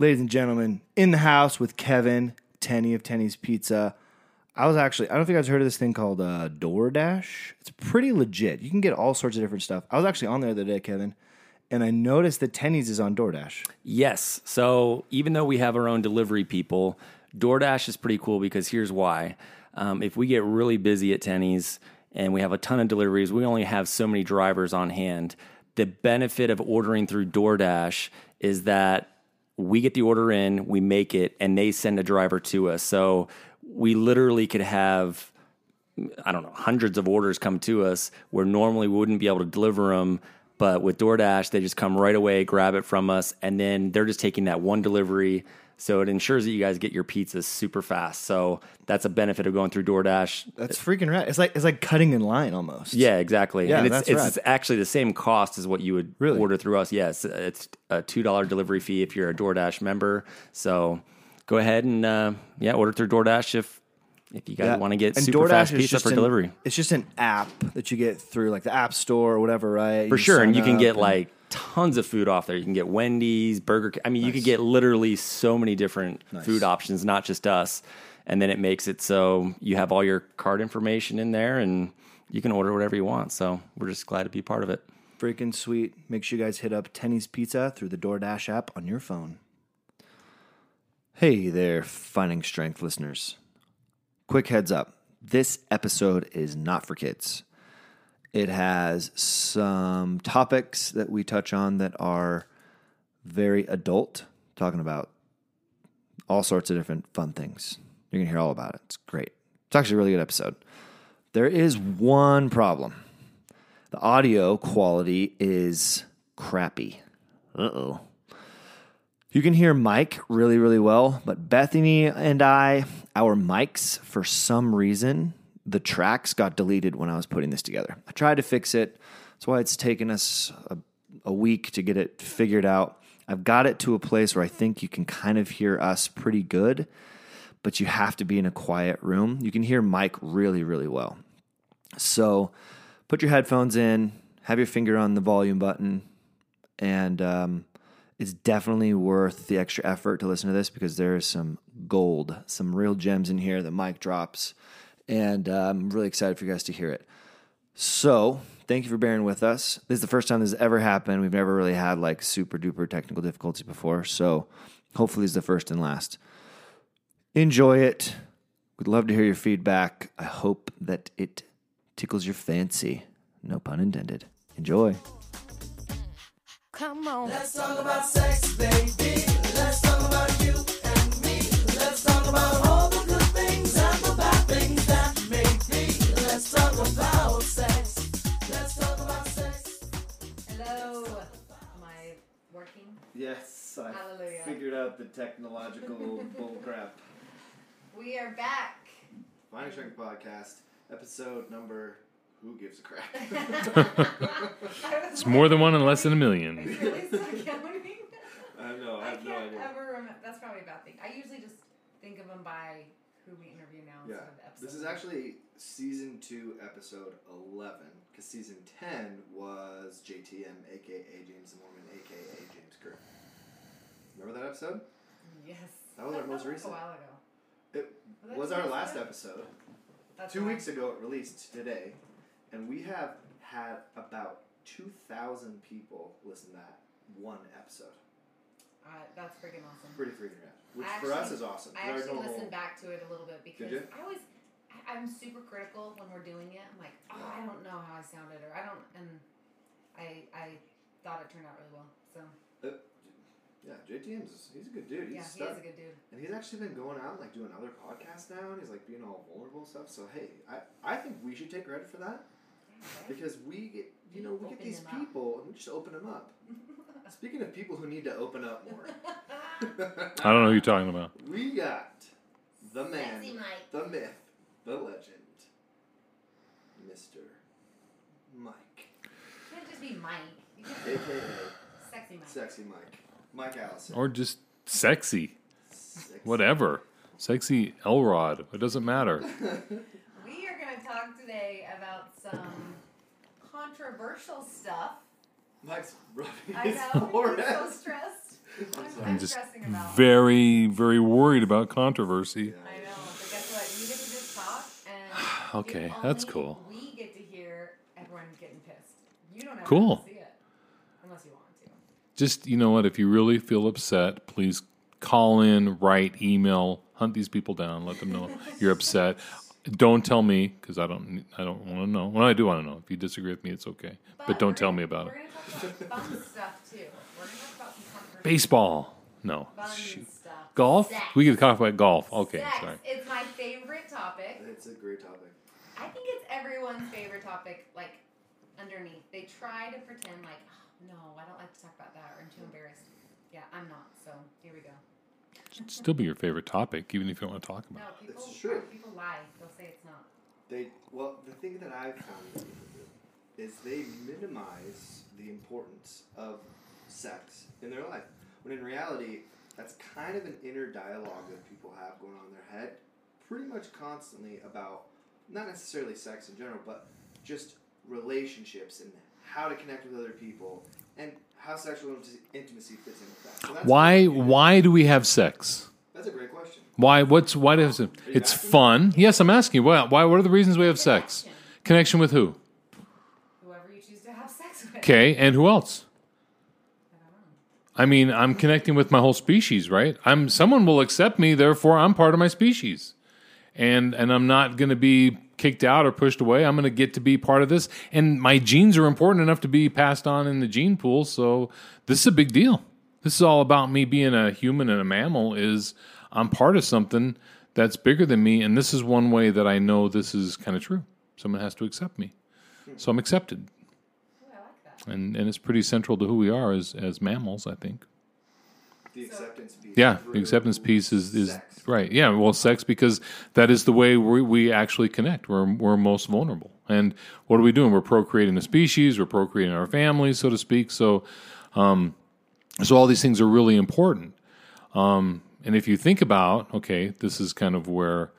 ladies and gentlemen, in the house with Kevin Tenny of Tenny's Pizza. I was actually, I don't think I've heard of this thing called uh, DoorDash. It's pretty legit. You can get all sorts of different stuff. I was actually on there the other day, Kevin, and I noticed that Tenny's is on DoorDash. Yes. So even though we have our own delivery people, DoorDash is pretty cool because here's why. Um, if we get really busy at Tenny's and we have a ton of deliveries, we only have so many drivers on hand. The benefit of ordering through DoorDash is that we get the order in, we make it, and they send a driver to us. So we literally could have, I don't know, hundreds of orders come to us where normally we wouldn't be able to deliver them. But with DoorDash, they just come right away, grab it from us, and then they're just taking that one delivery. So it ensures that you guys get your pizzas super fast. So that's a benefit of going through DoorDash. That's freaking rad. It's like it's like cutting in line almost. Yeah, exactly. Yeah, and it's, that's it's actually the same cost as what you would Really? order through us. Yes, it's a two dollar delivery fee if you're a DoorDash member. So go ahead and uh, yeah, order through DoorDash if if you guys Yeah. want to get And super DoorDash fast pizza for an- delivery. It's just an app that you get through like the App Store or whatever, right? For You sure, and you can get and- like tons of food off there. You can get Wendy's, Burger. King. I mean, you could get literally so many different food options, not just us. And then it makes it so you have all your card information in there, and you can order whatever you want. So we're just glad to be part of it. freaking sweet. Make sure you guys hit up Tenny's Pizza through the DoorDash app on your phone. Hey there, Finding Strength listeners. Quick heads up this episode is not for kids. It has some topics that we touch on that are very adult, talking about all sorts of different fun things. You're going to hear all about it. It's great. It's actually a really good episode. There is one problem the audio quality is crappy. Uh oh. You can hear Mike really, really well, but Bethany and I, our mics, for some reason, the tracks got deleted when I was putting this together. I tried to fix it. That's why it's taken us a, a week to get it figured out. I've got it to a place where I think you can kind of hear us pretty good, but you have to be in a quiet room. You can hear Mike really, really well. So put your headphones in, have your finger on the volume button, and um, it's definitely worth the extra effort to listen to this because there is some gold, some real gems in here that Mike drops. And uh, I'm really excited for you guys to hear it. So, thank you for bearing with us. This is the first time this has ever happened. We've never really had like super duper technical difficulties before. So, hopefully, it's the first and last. Enjoy it. We'd love to hear your feedback. I hope that it tickles your fancy. No pun intended. Enjoy. Come on. Let's talk about sex, baby. Let's talk about you and me. Let's talk about all the good things and the bad things that may be. Let's talk about sex. Let's talk about sex. Hello. Am I working? Yes, I Hallelujah. figured out the technological bullcrap. We are back. Finding Strength Podcast, episode number Who Gives a Crap? It's more than one and less than a million. really suck counting. I know, I can't ever remember. That's probably a bad thing. I usually just think of them by who we interview now Yeah, instead of the episode. this is actually season two, episode 11, because season 10 was JTM, aka James the Mormon, aka James Kerr. Remember that episode? yes. That was our most like recent. A while ago. It Was was our last episode. That's Two why. weeks ago, it released today, and we have had about 2,000 people listen to that one episode. Uh, that's freaking awesome. Pretty freaking rad. Which I for us is awesome. I actually normal- listened back to it a little bit because? I was, I'm super critical when we're doing it. I'm like, oh, I don't know how I sounded, or I don't, and I, I thought it turned out really well. So Uh, yeah, JTM's he's a good dude. He's yeah, a he is a good dude. And he's actually been going out and like doing other podcasts now, and he's like being all vulnerable and stuff. So hey, I, I think we should take credit for that because we get you know we get these them up. people and we just open them up. Speaking of people who need to open up more, I don't know who you're talking about. we got the man, the myth, the legend, Mister Mike, You can't just be Mike. Aka sexy Mike. Sexy Mike, Mike Allison. Or just sexy. Sexy. Whatever. Sexy Elrod. It doesn't matter. We are going to talk today about some controversial stuff. Mike's rubbing I his know. I'm so stressed. I'm just stressing about. Very, very worried about controversy. I know, but guess what? You get to just talk, and Okay, if that's cool. We get to hear everyone getting pissed. You don't ever Cool. to see it unless you want to. Just, you know what? If you really feel upset, please call in, write, email, hunt these people down, let them know you're upset. Don't tell me because I don't. I don't want to know. Well, I do want to know. If you disagree with me, it's okay. But, don't tell gonna- me about We're it. gonna talk about fun stuff too. We're gonna talk about some Baseball. No. fun Shoot. stuff. Golf. Sex. We could talk about golf. Okay. Sex. Sorry. It's my favorite topic. It's a great topic. I think it's everyone's favorite topic. Like underneath, they try to pretend like, "Oh, no, I don't like to talk about that, or I'm too embarrassed. Yeah, I'm not. So here we go. Should still be your favorite topic, even if you don't want to talk about. No, people. It's true. People lie. They'll say it's not. They well, the thing that I've found is they minimize the importance of sex in their life, when in reality, that's kind of an inner dialogue that people have going on in their head, pretty much constantly about not necessarily sex in general, but just relationships and how to connect with other people and how sexual intimacy fits in with that. So Why? Why do we have sex? That's a great question. Why? What's why does it? It's fun. Yes, I'm asking you. Why? Why? What are the reasons we have sex? Connection. Connection with who? Whoever you choose to have sex with. Okay, and who else? I don't know. I mean, I'm connecting with my whole species, right? I'm someone will accept me, therefore I'm part of my species. And and I'm not going to be kicked out or pushed away. I'm going to get to be part of this. And my genes are important enough to be passed on in the gene pool, so this is a big deal. This is all about me being a human and a mammal is I'm part of something that's bigger than me and this is one way that I know this is kind of true. Someone has to accept me. So I'm accepted. Ooh, I like that. And and it's pretty central to who we are as as mammals, I think. The acceptance piece. Yeah, the acceptance piece is is sex. right. Yeah, well, sex because that is the way we, we actually connect. We're we're most vulnerable. And what are we doing? We're procreating the species. We're procreating our families, so to speak. So, um, so all these things are really important. Um, and if you think about, okay, this is kind of where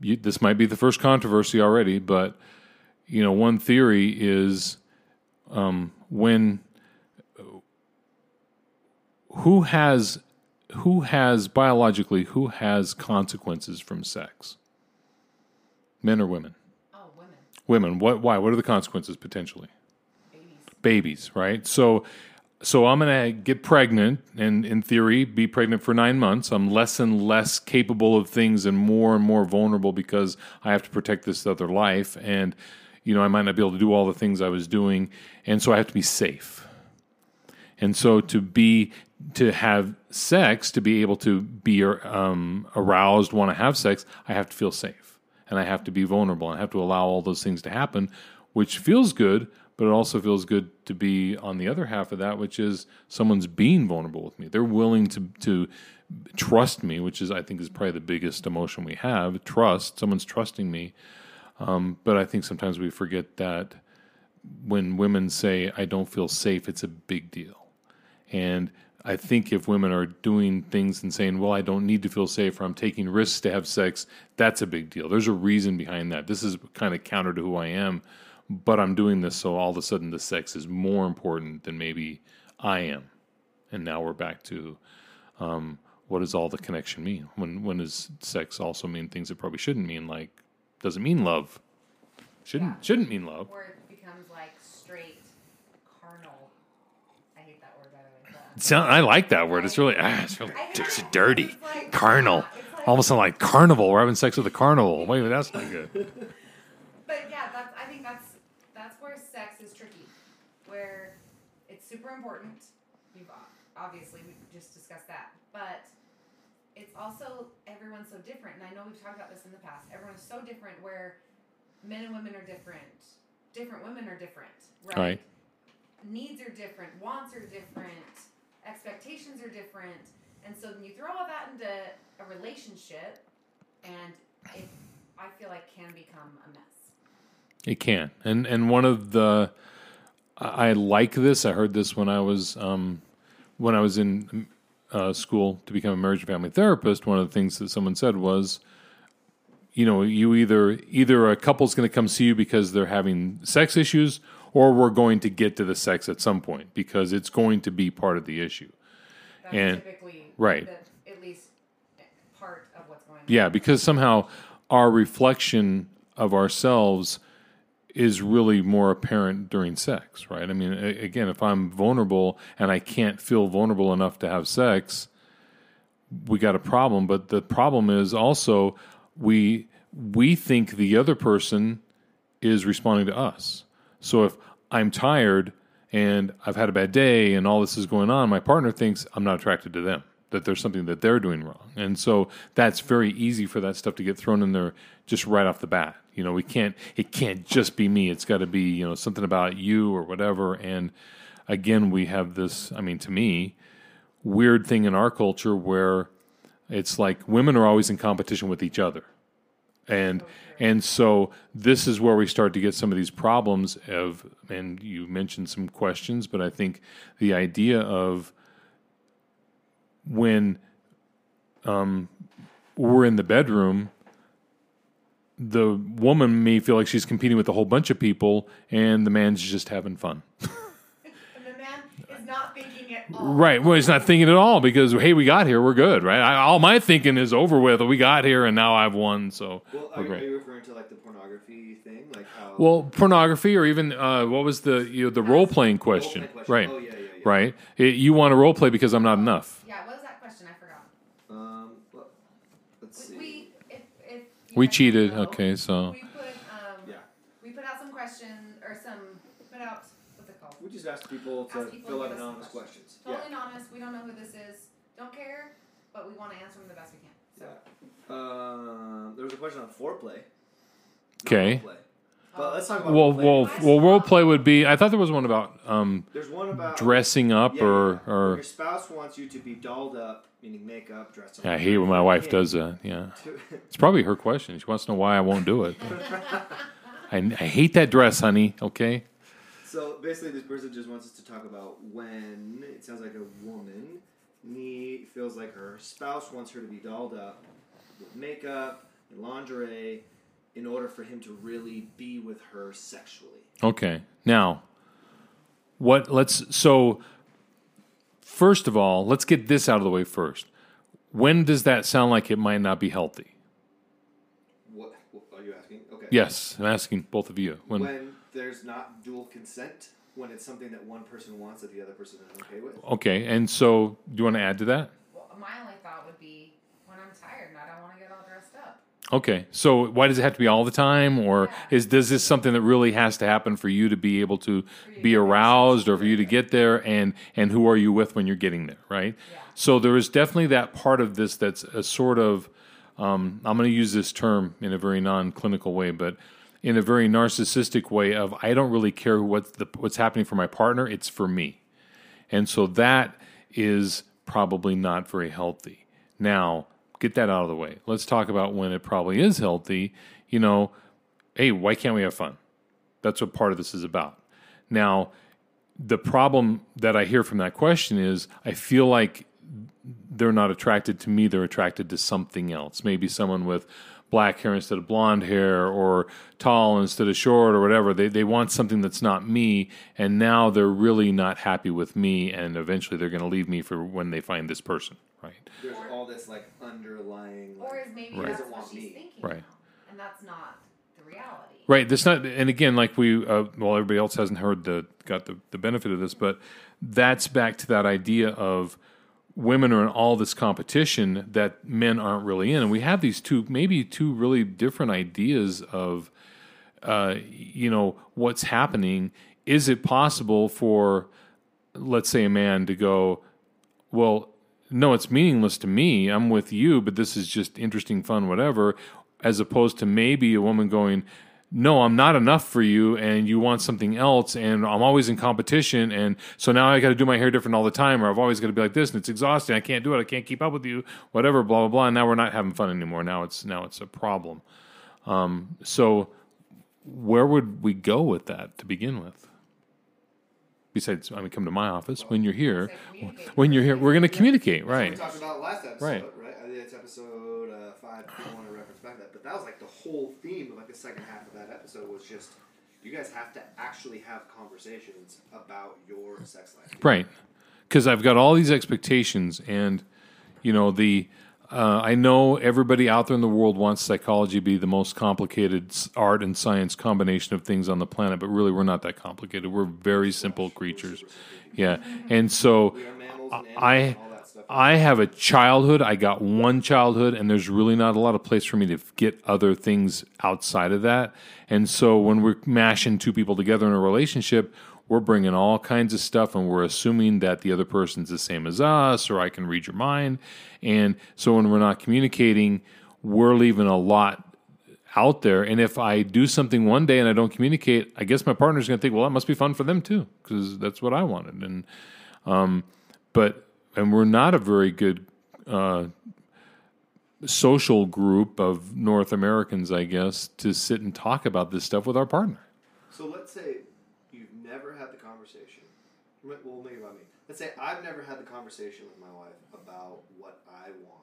you, this might be the first controversy already, but you know, one theory is um, when who has who has biologically who has consequences from sex? Men or women? Oh, women, women. What why? What are the consequences potentially? Babies. babies right? So so i'm going to get pregnant and in theory be pregnant for 9 months. I'm less and less capable of things and more and more vulnerable because i have to protect this other life and you know i might not be able to do all the things i was doing. And so i have to be safe. And so to be to have sex, to be able to be um, aroused, want to have sex, I have to feel safe, and I have to be vulnerable, and I have to allow all those things to happen, which feels good, but it also feels good to be on the other half of that, which is someone's being vulnerable with me. They're willing to to trust me, which is I think is probably the biggest emotion we have. Trust. Someone's trusting me. Um, but I think sometimes we forget that when women say I don't feel safe, it's a big deal. And I think if women are doing things and saying, well, I don't need to feel safe or I'm taking risks to have sex, that's a big deal. There's a reason behind that. This is kind of counter to who I am, but I'm doing this so all of a sudden the sex is more important than maybe I am. And now we're back to um, what does all the connection mean? When when does sex also mean things it probably shouldn't mean? Like, does it mean love? Shouldn't Yeah. shouldn't mean love. Where it becomes like straight carnal. I hate that word by the way. but- Sound, I like that word. It's really, ah, it's really it's dirty, carnal. Almost sound like carnival. We're having sex with a carnival. Wait, that's not good. But yeah, that's I think that's that's where sex is tricky, where it's super important. You've obviously we just discussed that, but it's also everyone's so different, and I know we've talked about this in the past. Everyone's so different, where men and women are different. Different women are different, right? Right. Needs are different, wants are different, expectations are different, and so then you throw all that into a relationship, and it I feel like can become a mess. It can, and and one of the I like this. I heard this when I was um, when I was in uh, school to become a marriage and family therapist. One of the things that someone said was, you know, you either either a couple's going to come see you because they're having sex issues, or we're going to get to the sex at some point because it's going to be part of the issue. That's And- typically right. the, at least part of what's going on. Yeah, because somehow our reflection of ourselves is really more apparent during sex, right? I mean, again, if I'm vulnerable and I can't feel vulnerable enough to have sex, we got a problem. But the problem is also we we think the other person is responding to us. So if I'm tired and I've had a bad day and all this is going on, my partner thinks I'm not attracted to them, that there's something that they're doing wrong. And so that's very easy for that stuff to get thrown in there just right off the bat. You know, we can't it can't just be me. It's got to be, you know, something about you or whatever. And again, we have this, I mean, to me, weird thing in our culture where it's like women are always in competition with each other and and so this is where we start to get some of these problems of and you mentioned some questions but i think the idea of when um, we're in the bedroom the woman may feel like she's competing with a whole bunch of people and the man's just having fun And the man is not thinking at all. Right. Well, he's not thinking at all because hey, we got here, we're good, right? I, all my thinking is over with. We got here, and now I've won, so Well, we're are, you- are you referring to like the pornography thing, like how? Well, pornography, or even uh, what was the you know, the role playing question, question. right? Oh, yeah, yeah, yeah. Right. It- you want to role play because I'm not enough. Yeah, what was that question? I forgot. Um, well, let's see. We, we if, if We cheated. know, Okay, so We put um, Yeah. we put out some questions or some put out what's it called? we just asked people to Ask people fill out give us anonymous some questions. Totally anonymous. We don't know who this is. Don't care, but we want to answer them the best we can. So. Yeah. Um, there was a question on foreplay. not Okay. roleplay. But let's talk about well, roleplay. well, well, role play would be. I thought there was one about um, There's one about dressing up Yeah, or yeah. Or. your spouse wants you to be dolled up, meaning makeup, dressed up. I hate when my wife does that. Yeah, it's probably her question. She wants to know why I won't do it. I, I hate that dress, honey. Okay. So basically, this person just wants us to talk about when it sounds like a woman need, feels like her spouse wants her to be dolled up with makeup and lingerie in order for him to really be with her sexually. Okay. Now, what let's so first of all, let's get this out of the way first. When does that sound like it might not be healthy? What, what are you asking? Okay. Yes, I'm asking both of you. When, When there's not dual consent, when it's something that one person wants that the other person is okay with. okay, and so do you want to add to that? Well, my only thought would be when I'm tired and I don't want to get all dressed up. Okay, so why does it have to be all the time, or Yeah. is does this something that really has to happen for you to be able to be aroused, or for you to get there, and and who are you with when you're getting there, right? Yeah. So there is definitely that part of this that's a sort of um, I'm going to use this term in a very non-clinical way, but in a very narcissistic way of I don't really care what's the what's happening for my partner; it's for me. And so that is probably not very healthy. Now, get that out of the way. Let's talk about when it probably is healthy. You know, hey, why can't we have fun? That's what part of this is about. Now, the problem that I hear from that question is I feel like they're not attracted to me, they're attracted to something else. Maybe someone with black hair instead of blonde hair or tall instead of short or whatever. They they want something that's not me and now they're really not happy with me and eventually they're going to leave me for when they find this person, right? There's all this like underlying. Or is maybe Right. that's Doesn't what want she's me. thinking. Right. now, and that's not the reality. Right. That's not, and again, like we, uh, well, everybody else hasn't heard the got the, the benefit of this, but that's back to that idea of women are in all this competition that men aren't really in, and we have these two, maybe two really different ideas of, uh, you know, what's happening. Is it possible for, let's say, a man to go, well, no, it's meaningless to me. I'm with you, but this is just interesting, fun, whatever. As opposed to maybe a woman going, no, I'm not enough for you, and you want something else, and I'm always in competition, and so now I got to do my hair different all the time, or I've always got to be like this, and it's exhausting. I can't do it. I can't keep up with you. Whatever, blah blah blah. And now we're not having fun anymore. Now it's now it's a problem. Um, so where would we go with that to begin with? Besides, I mean, come to my office when you're here. When you're here, we're going to communicate, right? We talked about last episode, Right. right? I think it's episode uh, five. If you want to reference back to that, but that was like the whole theme of like the second half of that episode was just you guys have to actually have conversations about your sex life. Right. because I've got all these expectations, and you know the. Uh, I know everybody out there in the world wants psychology to be the most complicated art and science combination of things on the planet, but really we're not that complicated. We're very simple creatures. Yeah. And so I I have a childhood. I got one childhood, and there's really not a lot of place for me to get other things outside of that. And so when we're mashing two people together in a relationship, we're bringing all kinds of stuff, and we're assuming that the other person's the same as us, or I can read your mind. And so when we're not communicating, we're leaving a lot out there. And if I do something one day and I don't communicate, I guess my partner's going to think, well, that must be fun for them too, because that's what I wanted. And um, but and we're not a very good uh, social group of North Americans, I guess, to sit and talk about this stuff with our partner. So let's say you've never had the conversation. Well, maybe about me. Let's say I've never had the conversation with my wife about what I want.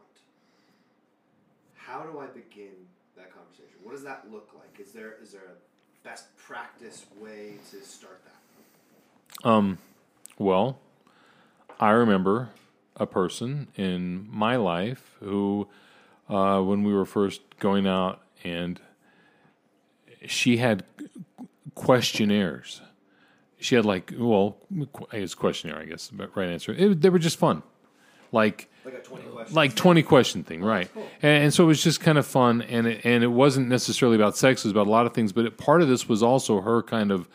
How do I begin that conversation? What does that look like? Is there is there a best practice way to start that? Um, well, I remember a person in my life who, uh, when we were first going out, and she had questionnaires. She had like, well, it's questionnaire, I guess, but right answer. It, they were just fun, like Like a twenty question. like 20 question thing right and, and so it was just kind of fun and it, and it wasn't necessarily about sex it was about a lot of things but it, part of this was also her kind of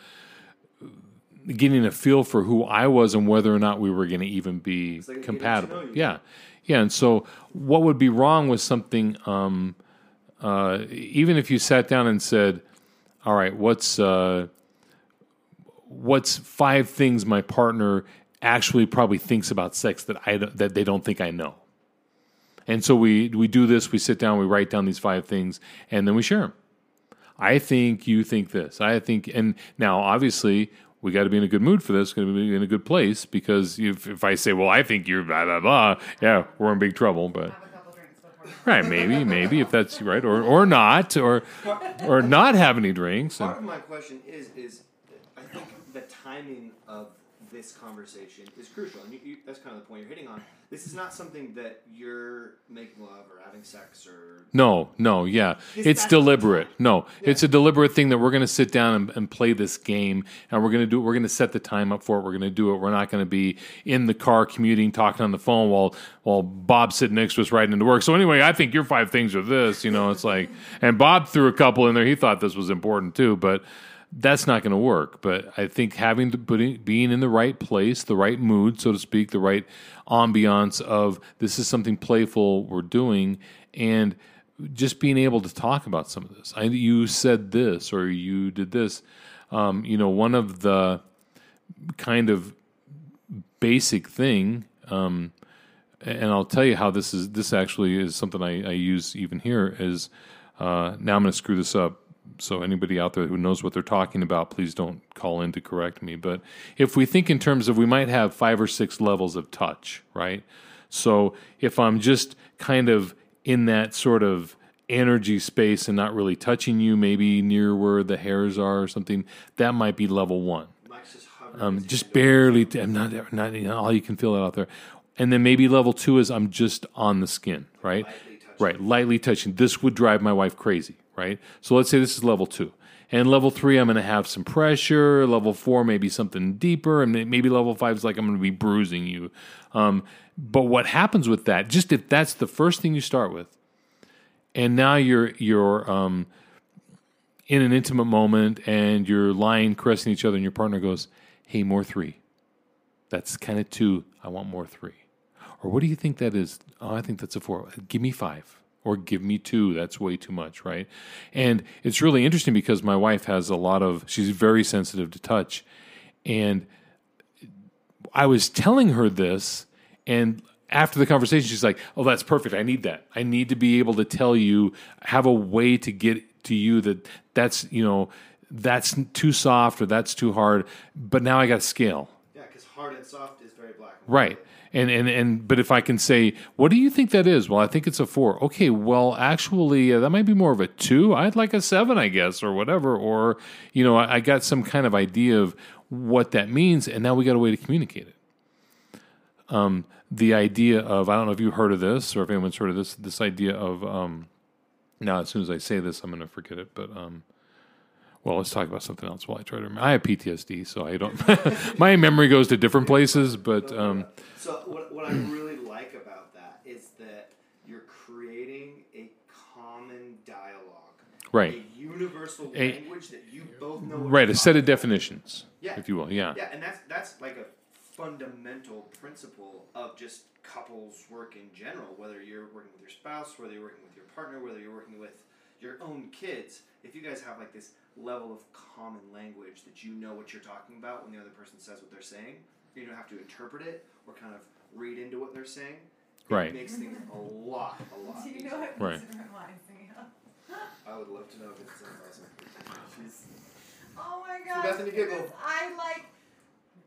getting a feel for who i was and whether or not we were going to even be like a getting to compatible yeah yeah and so what would be wrong with something um, uh, even if you sat down and said all right what's uh, what's five things my partner actually probably thinks about sex that I that they don't think I know. And so we we do this. We sit down. We write down these five things, and then we share them. I think you think this. I think, and now obviously we got to be in a good mood for this. Going to be in a good place because if if I say, well, I think you're blah blah blah, yeah, we're in big trouble. But Have a couple drinks before. right, maybe maybe if that's right, or or not, or or not have any drinks. And, Part of my question is is I think the timing of this conversation is crucial, and you, you, that's kind of the point you're hitting on. This is not something that you're making love or having sex or No, no, yeah. It's deliberate. No, it's a deliberate thing that we're going to sit down and, and play this game, and we're going to do. We're going to set the time up for it. We're going to do it. We're not going to be in the car commuting, talking on the phone while while Bob's sitting next to us riding into work. So anyway, I think your five things are this. You know, it's like, and Bob threw a couple in there. He thought this was important too, but that's not going to work. But I think having the putting being in the right place, the right mood, so to speak, the right ambiance of this is something playful we're doing, and just being able to talk about some of this. I, you said this or you did this. Um, you know, one of the kind of basic thing. Um, and I'll tell you how this is. This actually is something I, I use even here. Is uh, now I'm going to screw this up. So anybody out there who knows what they're talking about, please don't call in to correct me. But if we think in terms of we might have five or six levels of touch, right? So if I'm just kind of in that sort of energy space and not really touching you, maybe near where the hairs are or something, that might be level one just um, just barely. T- I'm not, not you know, all you can feel it out there. And then maybe level two is I'm just on the skin, right? Right, lightly touching. This would drive my wife crazy, right? So let's say this is level two. And level three, I'm going to have some pressure. Level four, maybe something deeper. And maybe level five is like I'm going to be bruising you. Um, but what happens with that, just if that's the first thing you start with, and now you're you're um, in an intimate moment and you're lying, caressing each other, and your partner goes, "Hey, more three. That's kind of two. I want more three. Or what do you think that is? Oh, I think that's a four. Give me five. Or give me two. That's way too much, right? And it's really interesting because my wife has a lot of. She's very sensitive to touch, and I was telling her this, and after the conversation, she's like, "Oh, that's perfect. I need that. I need to be able to tell you, have a way to get to you that that's you know that's too soft or that's too hard. But now I got to scale, yeah, because hard and soft is very black. and white. And and and but if I can say, what do you think that is? Well, I think it's a four. Okay, well, actually, uh, that might be more of a two. I'd like a seven, I guess, or whatever. Or you know, I, I got some kind of idea of what that means, and now we got a way to communicate it. um, the idea of I don't know if you heard of this or if anyone's heard of this. This idea of um, now, as soon as I say this, I'm going to forget it. But um, well, let's talk about something else while I try to remember. I have PTSD, so I don't. my memory goes to different places, but um, So what, what I really like about that is that you're creating a common dialogue, right, a universal A- language that you both know. right, a set of definitions, Yeah. if you will. Yeah, Yeah, and that's that's like a fundamental principle of just couples work in general. Whether you're working with your spouse, whether you're working with your partner, whether you're working with your own kids, if you guys have like this level of common language that you know what you're talking about when the other person says what they're saying, you don't have to interpret it or kind of read into what they're saying. It Right. makes things a lot, a lot. Do you easier. know what Right. this reminds me of? I would love to know if it's awesome. She's Oh my So god. Bethany giggle. I like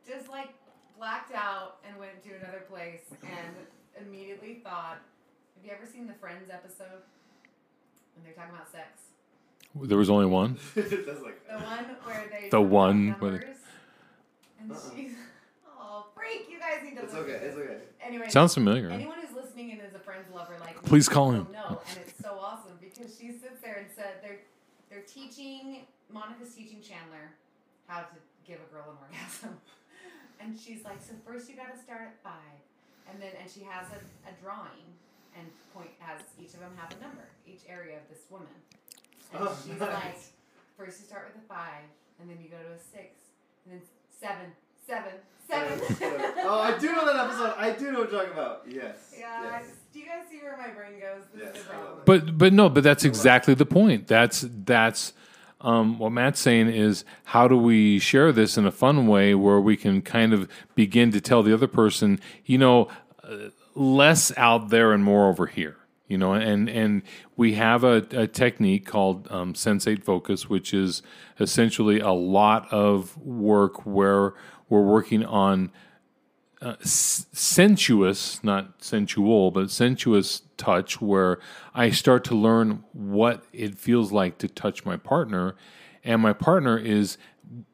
just like blacked out and went to another place and immediately thought have you ever seen the Friends episode? When they're talking about sex? There was only one. Like The one where they The talk about one where they- and Uh-uh. she's oh freak, you guys need to it's listen okay. It's okay. Anyway, Sounds familiar. Anyone who's listening and is a Friends lover like Please call him. No, and it's so awesome because she sits there and said they're they're teaching Monica's teaching Chandler how to give a girl an orgasm, and she's like, so first you got to start at five, and then and she has a, a drawing and point has each of them have a number, each area of this woman, and Oh, she's nice. like, first you start with a five, and then you go to a six, and then seven, seven, seven. oh, I do know that episode. I do know what you're talking about. Yes. Yeah. Yes. Do you guys see where my brain goes? This Yes, is the I love problem. But but no, but that's exactly the point. That's that's um, what Matt's saying is how do we share this in a fun way where we can kind of begin to tell the other person, you know, uh, less out there and more over here. You know, and and we have a, a technique called um, sensate focus, which is essentially a lot of work where we're working on uh, s- sensuous, not sensual, but sensuous touch where I start to learn what it feels like to touch my partner, and my partner is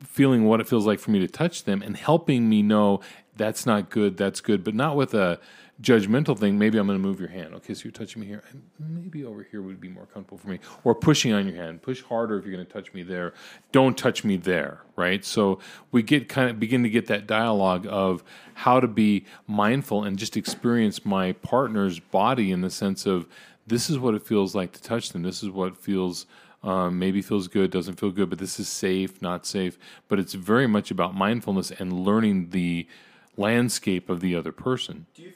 feeling what it feels like for me to touch them and helping me know that's not good, that's good, but not with a judgmental thing. Maybe I'm going to move your hand. Okay, so you're touching me here. Maybe over here would be more comfortable for me. Or pushing on your hand. Push harder if you're going to touch me there. Don't touch me there, right? So we get kind of begin to get that dialogue of how to be mindful and just experience my partner's body in the sense of this is what it feels like to touch them. This is what feels um, maybe feels good, doesn't feel good, but this is safe, not safe. But it's very much about mindfulness and learning the landscape of the other person. Do you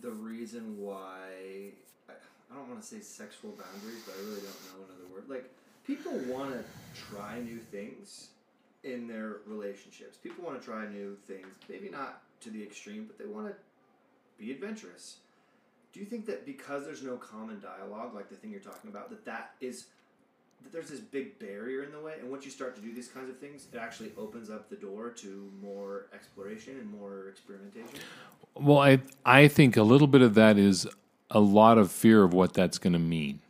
the reason why I, I don't want to say sexual boundaries, but I really don't know another word. Like people want to try new things in their relationships. People want to try new things, maybe not to the extreme, but they want to be adventurous. Do you think that because there's no common dialogue, like the thing you're talking about, that that is that there's this big barrier in the way, and once you start to do these kinds of things, it actually opens up the door to more exploration and more experimentation. Well, I I think a little bit of that is a lot of fear of what that's going to mean.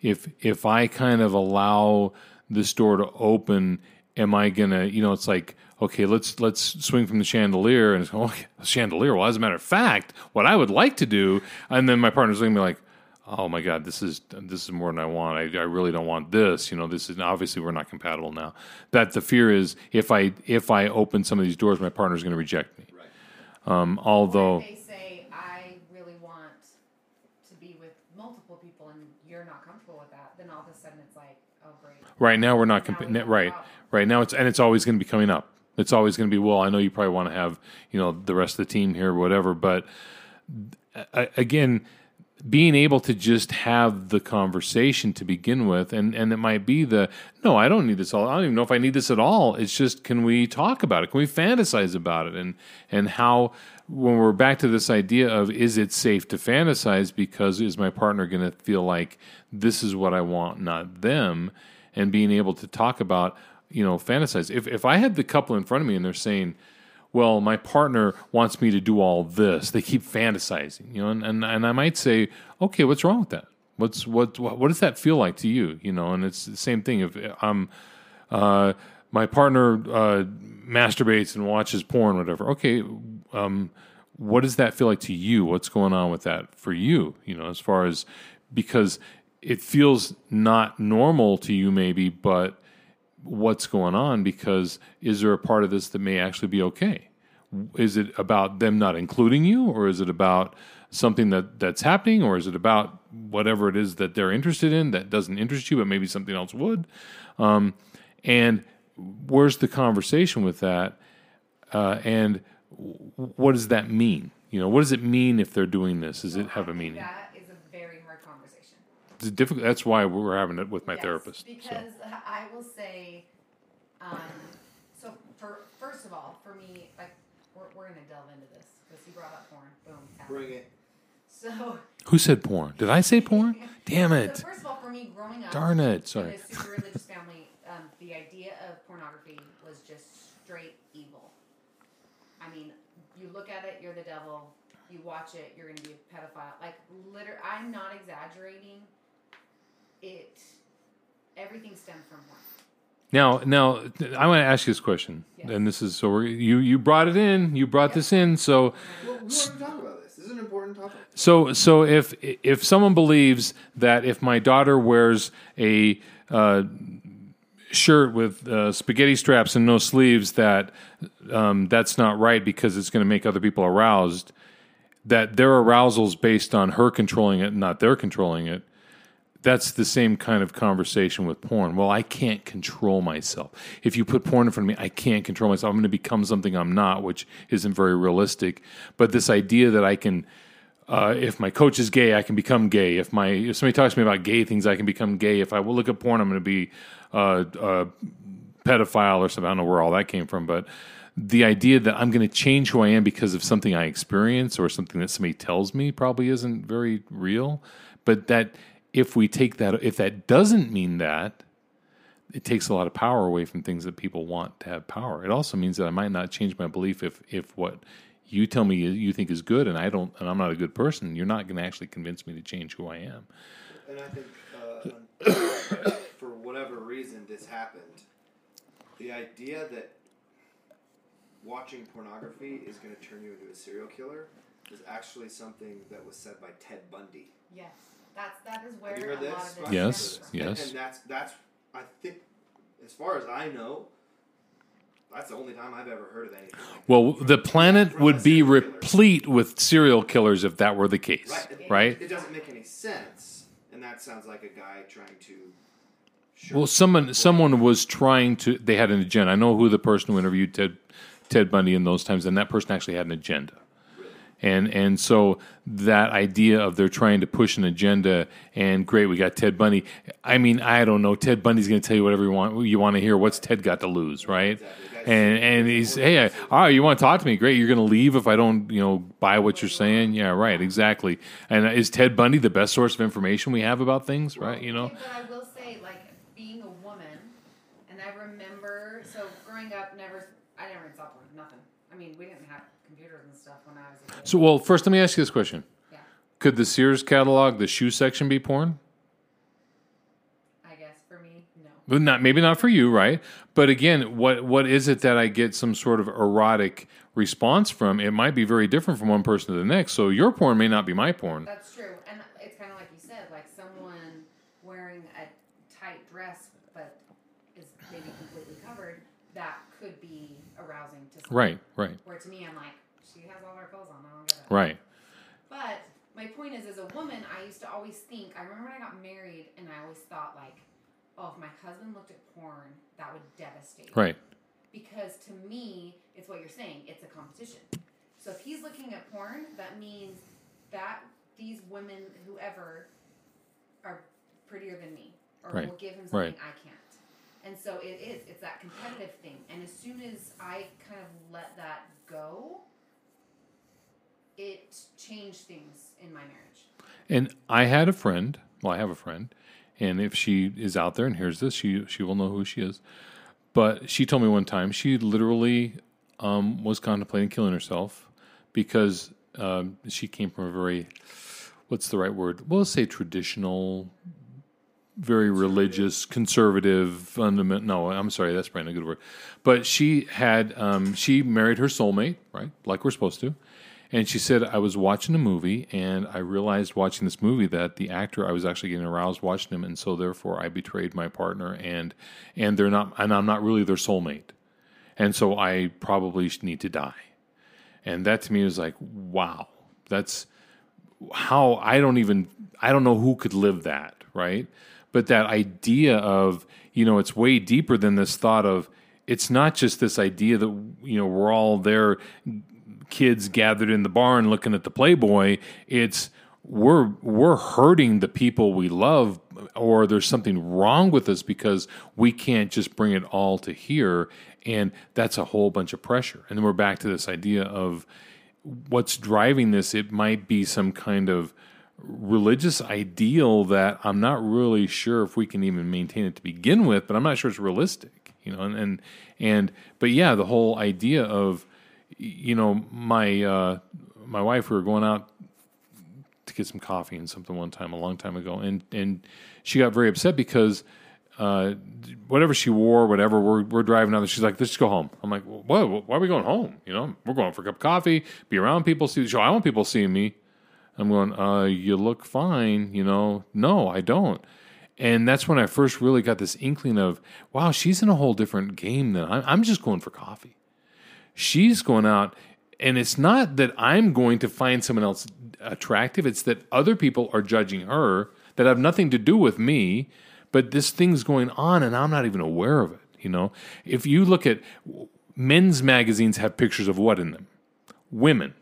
If if I kind of allow this door to open, am I gonna? You know, it's like okay, let's let's swing from the chandelier, and oh, chandelier. Well, as a matter of fact, what I would like to do, and then my partner's looking at me like. Oh my God! This is this is more than I want. I, I really don't want this. You know, this is obviously we're not compatible now. That the fear is if I if I open some of these doors, my partner's going to reject me. Right. Um, although If they say, I really want to be with multiple people and you're not comfortable with that, then all of a sudden it's like, oh, great. Right now, we're not Now compa- we ne- right. problem. Right now, it's and it's always going to be coming up. It's always going to be well. I know you probably want to have you know the rest of the team here, or whatever. But uh, again, being able to just have the conversation to begin with, and and it might be the no, I don't need this all. I don't even know if I need this at all. It's just can we talk about it? Can we fantasize about it? And and how when we're back to this idea of is it safe to fantasize because is my partner going to feel like this is what I want, not them, and being able to talk about you know fantasize. If if I had the couple in front of me and they're saying well, my partner wants me to do all this. They keep fantasizing, you know, and, and, and I might say, okay, what's wrong with that? What's what, what what does that feel like to you? You know, and it's the same thing. If I'm uh, my partner uh, masturbates and watches porn, whatever. Okay, um, what does that feel like to you? What's going on with that for you? You know, as far as because it feels not normal to you, maybe, but what's going on? Because is there a part of this that may actually be okay? Is it about them not including you, or is it about something that that's happening, or is it about whatever it is that they're interested in that doesn't interest you, but maybe something else would? Um, and where's the conversation with that? Uh, and what does that mean? You know, what does it mean if they're doing this? Does it have a meaning? That is a very hard conversation. It's difficult. That's why we're having it with my Yes, therapist. So. Because I will say, um, so for first of all, for me, like we're, we're gonna delve into this because you brought up porn. Boom. tap. Bring it. So, Who said porn? Did I say porn? Damn so it! first of all, for me, growing up, Darn it! sorry. in Sorry. a super religious family, um, the idea of pornography was just straight evil. I mean, you look at it, you're the devil. You watch it, you're gonna be a pedophile. Like, liter I'm not exaggerating. It, everything stemmed from porn. Now, now I want to ask you this question, Yes. and this is so we're, you you brought it in, you brought this in, so Well, we want to talk about this. This is an important topic. So, so if if someone believes that if my daughter wears a uh, shirt with uh, spaghetti straps and no sleeves, that um, that's not right because it's going to make other people aroused. That their arousal is based on her controlling it, not their controlling it. That's the same kind of conversation with porn. Well, I can't control myself. If you put porn in front of me, I can't control myself. I'm going to become something I'm not, which isn't very realistic. But this idea that I can uh, if my coach is gay, I can become gay. If my if somebody talks to me about gay things, I can become gay. If I will look at porn, I'm going to be uh, a pedophile or something. I don't know where all that came from, but the idea that I'm going to change who I am because of something I experience or something that somebody tells me probably isn't very real. But that if we take that, if that doesn't mean that, it takes a lot of power away from things that people want to have power. It also means that I might not change my belief if if what you tell me you- you think is good and I don't and I'm not a good person, you're not going to actually convince me to change who I am. And I think uh, for whatever reason this happened, the idea that watching pornography is going to turn you into a serial killer is actually something that was said by Ted Bundy. Yes, that's that is where Have you heard a lot of this Yes, stems yes. And, and that's that's I think as far as I know, that's the only time I've ever heard of anything. Like that. Well, the planet would be serial killer. replete with serial killers if that were the case, Right. It- right? It doesn't make any sense, and that sounds like a guy trying to. Well, someone someone was trying to. They had an agenda. I know who the person who interviewed Ted Ted Bundy in those times, and that person actually had an agenda. And and so that idea of they're trying to push an agenda, and great, we got Ted Bundy. I mean, I don't know. Ted Bundy's going to tell you whatever you want. You want to hear. What's Ted got to lose, right? And and he's hey, I, oh, you want to talk to me? Great. You're going to leave if I don't, you know, buy what you're saying. Yeah, right. Exactly. And is Ted Bundy the best source of information we have about things? Right? You know. Okay, but I will say, like being a woman, and I remember so growing up, never I never saw porn, nothing. I mean, we didn't have computers and stuff when I was a kid. So, well, first, let me ask you this question: yeah, Could the Sears catalog, the shoe section, be porn? I guess for me, no. But not maybe not for you, right? But again, what what is it that I get some sort of erotic response from? It might be very different from one person to the next. So your porn may not be my porn. That's true, and it's kind of like you said, like someone wearing a tight dress but is maybe completely covered. That could be arousing to someone. Right, right, Where to me, I'm like, she has all her clothes on. I don't get it. Right. But my point is, as a woman, I used to always think. I remember when I got married, and I always thought like, oh, if my husband looked at porn, that would devastate. me. Right. Because to me, it's what you're saying. It's a competition. So if he's looking at porn, that means that these women, whoever, are prettier than me, or Right. will give him something Right. I can't. And so it is. It's that competitive thing. And as soon as I kind of let that go, it changed things in my marriage. And I had a friend. Well, I have a friend, and if she is out there and hears this, she she will know who she is. But she told me one time she literally um, was contemplating killing herself because um, she came from a very what's the right word? Well, let's say traditional very religious, conservative, fundament. No, I'm sorry, that's probably not a good word. But she had um, she married her soulmate, right, like we're supposed to. And she said, I was watching a movie and I realized watching this movie that the actor I was actually getting aroused watching him, and so therefore I betrayed my partner and and they're not and I'm not really their soulmate. And so I probably need to die. And that to me was like, wow, that's how I don't even I don't know who could live that, right? But that idea of, you know, it's way deeper than this thought of it's not just this idea that you know we're all there kids gathered in the barn looking at the Playboy. It's we're we're hurting the people we love or there's something wrong with us because we can't just bring it all to here and that's a whole bunch of pressure. And then we're back to this idea of what's driving this it might be some kind of religious ideal that I'm not really sure if we can even maintain it to begin with, but I'm not sure it's realistic, you know, and and, and but yeah, the whole idea of you know, my uh, my wife, we were going out to get some coffee and something one time a long time ago, and and she got very upset because uh, whatever she wore, whatever we're we're driving out. She's like, let's just go home. I'm like, what? Why are we going home? You know, we're going for a cup of coffee, be around people, see the show. I want people seeing me. I'm going, uh, you look fine. You know, no, I don't. And that's when I first really got this inkling of, wow, she's in a whole different game than I'm. I'm just going for coffee she's going out and it's not that I'm going to find someone else attractive, it's that other people are judging her that have nothing to do with me, but this thing's going on and I'm not even aware of it, you know? If you look at men's magazines have pictures of what in them? Women.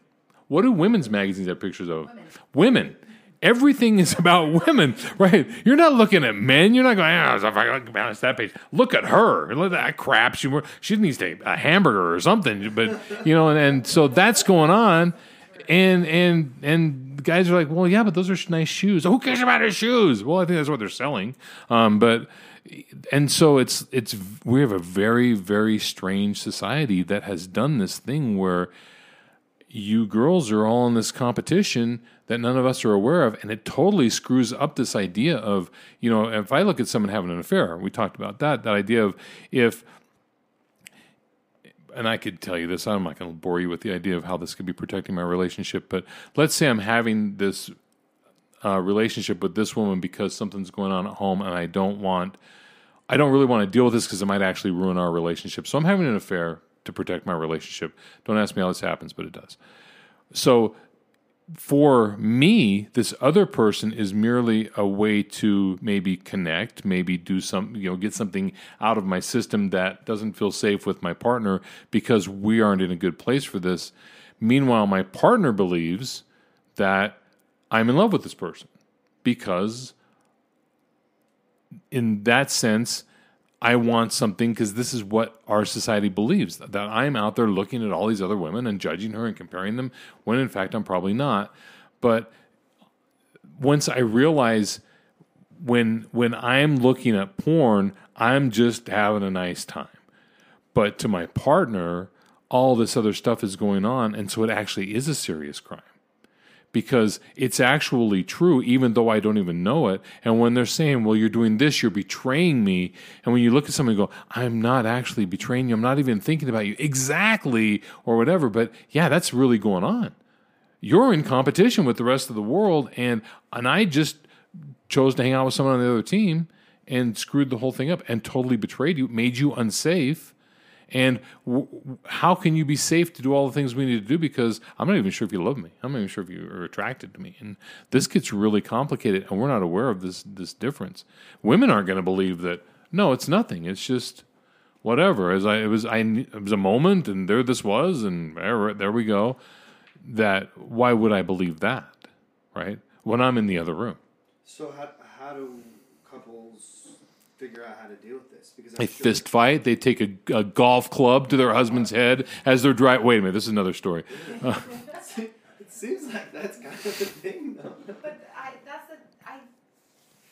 What do women's magazines have pictures of? Women. Everything is about women, right? You're not looking at men. You're not going, ah, if I look balance that page, look at her. Look at that crap. She she needs a, a hamburger or something. But you know, and, and so that's going on, and and and guys are like, well, yeah, but those are nice shoes. Who cares about his shoes? Well, I think that's what they're selling. Um, but and so it's it's we have a very very strange society that has done this thing where you girls are all in this competition that none of us are aware of and it totally screws up this idea of you know if i look at someone having an affair we talked about that that idea of if and i could tell you this i'm not going to bore you with the idea of how this could be protecting my relationship but let's say i'm having this uh, relationship with this woman because something's going on at home and i don't want i don't really want to deal with this because it might actually ruin our relationship. So i'm having an affair to protect my relationship. Don't ask me how this happens but it does. So for me, this other person is merely a way to maybe connect, maybe do some, you know, get something out of my system that doesn't feel safe with my partner because we aren't in a good place for this. Meanwhile, my partner believes that I'm in love with this person because, in that sense, I want something because this is what our society believes that I'm out there looking at all these other women and judging her and comparing them when in fact I'm probably not. But once I realize when when I'm looking at porn, I'm just having a nice time. But to my partner, all this other stuff is going on, and so it actually is a serious crime because it's actually true, even though I don't even know it. And when they're saying, well, you're doing this, you're betraying me. And when you look at someone and go, I'm not actually betraying you, I'm not even thinking about you exactly or whatever. But yeah, that's really going on. You're in competition with the rest of the world. And, and I just chose to hang out with someone on the other team and screwed the whole thing up and totally betrayed you, made you unsafe and w- how can you be safe to do all the things we need to do? Because I'm not even sure if you love me. I'm not even sure if you are attracted to me. And this gets really complicated, and we're not aware of this this difference. Women aren't going to believe that. No, it's nothing. It's just whatever. As I it was, I it was a moment, and there this was, and there, there we go. That why would I believe that? Right when I'm in the other room. So how how do couples figure out how to deal with this? Because They fist fight. They take a, a golf club to their husband's head as they're driving. Wait a minute, this is another story. it seems like that's kind of the thing, though. But I, that's the, I,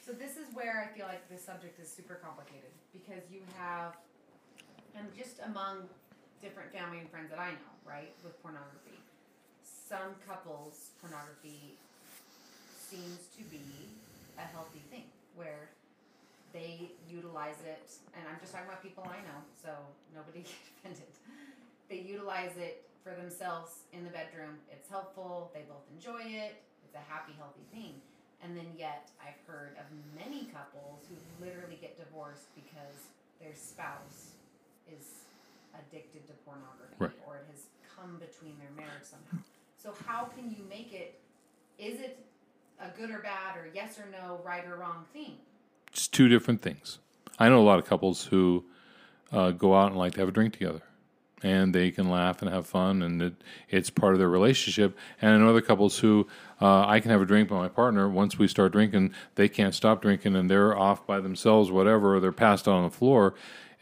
so this is where I feel like this subject is super complicated because you have, and just among different family and friends that I know, right, with pornography, some couples, pornography seems to be a healthy thing where they utilize it, and I'm just talking about people I know, so nobody get offended. They utilize it for themselves in the bedroom. It's helpful. They both enjoy it. It's a happy, healthy thing. And then yet, I've heard of many couples who literally get divorced because their spouse is addicted to pornography Right. or it has come between their marriage somehow. So how can you make it? Is it a good or bad or yes or no, right or wrong thing? It's two different things. I know a lot of couples who uh, go out and like to have a drink together, and they can laugh and have fun, and it, it's part of their relationship. And I know other couples who uh, I can have a drink, but my partner, once we start drinking, they can't stop drinking, and they're off by themselves, whatever, or they're passed out on the floor.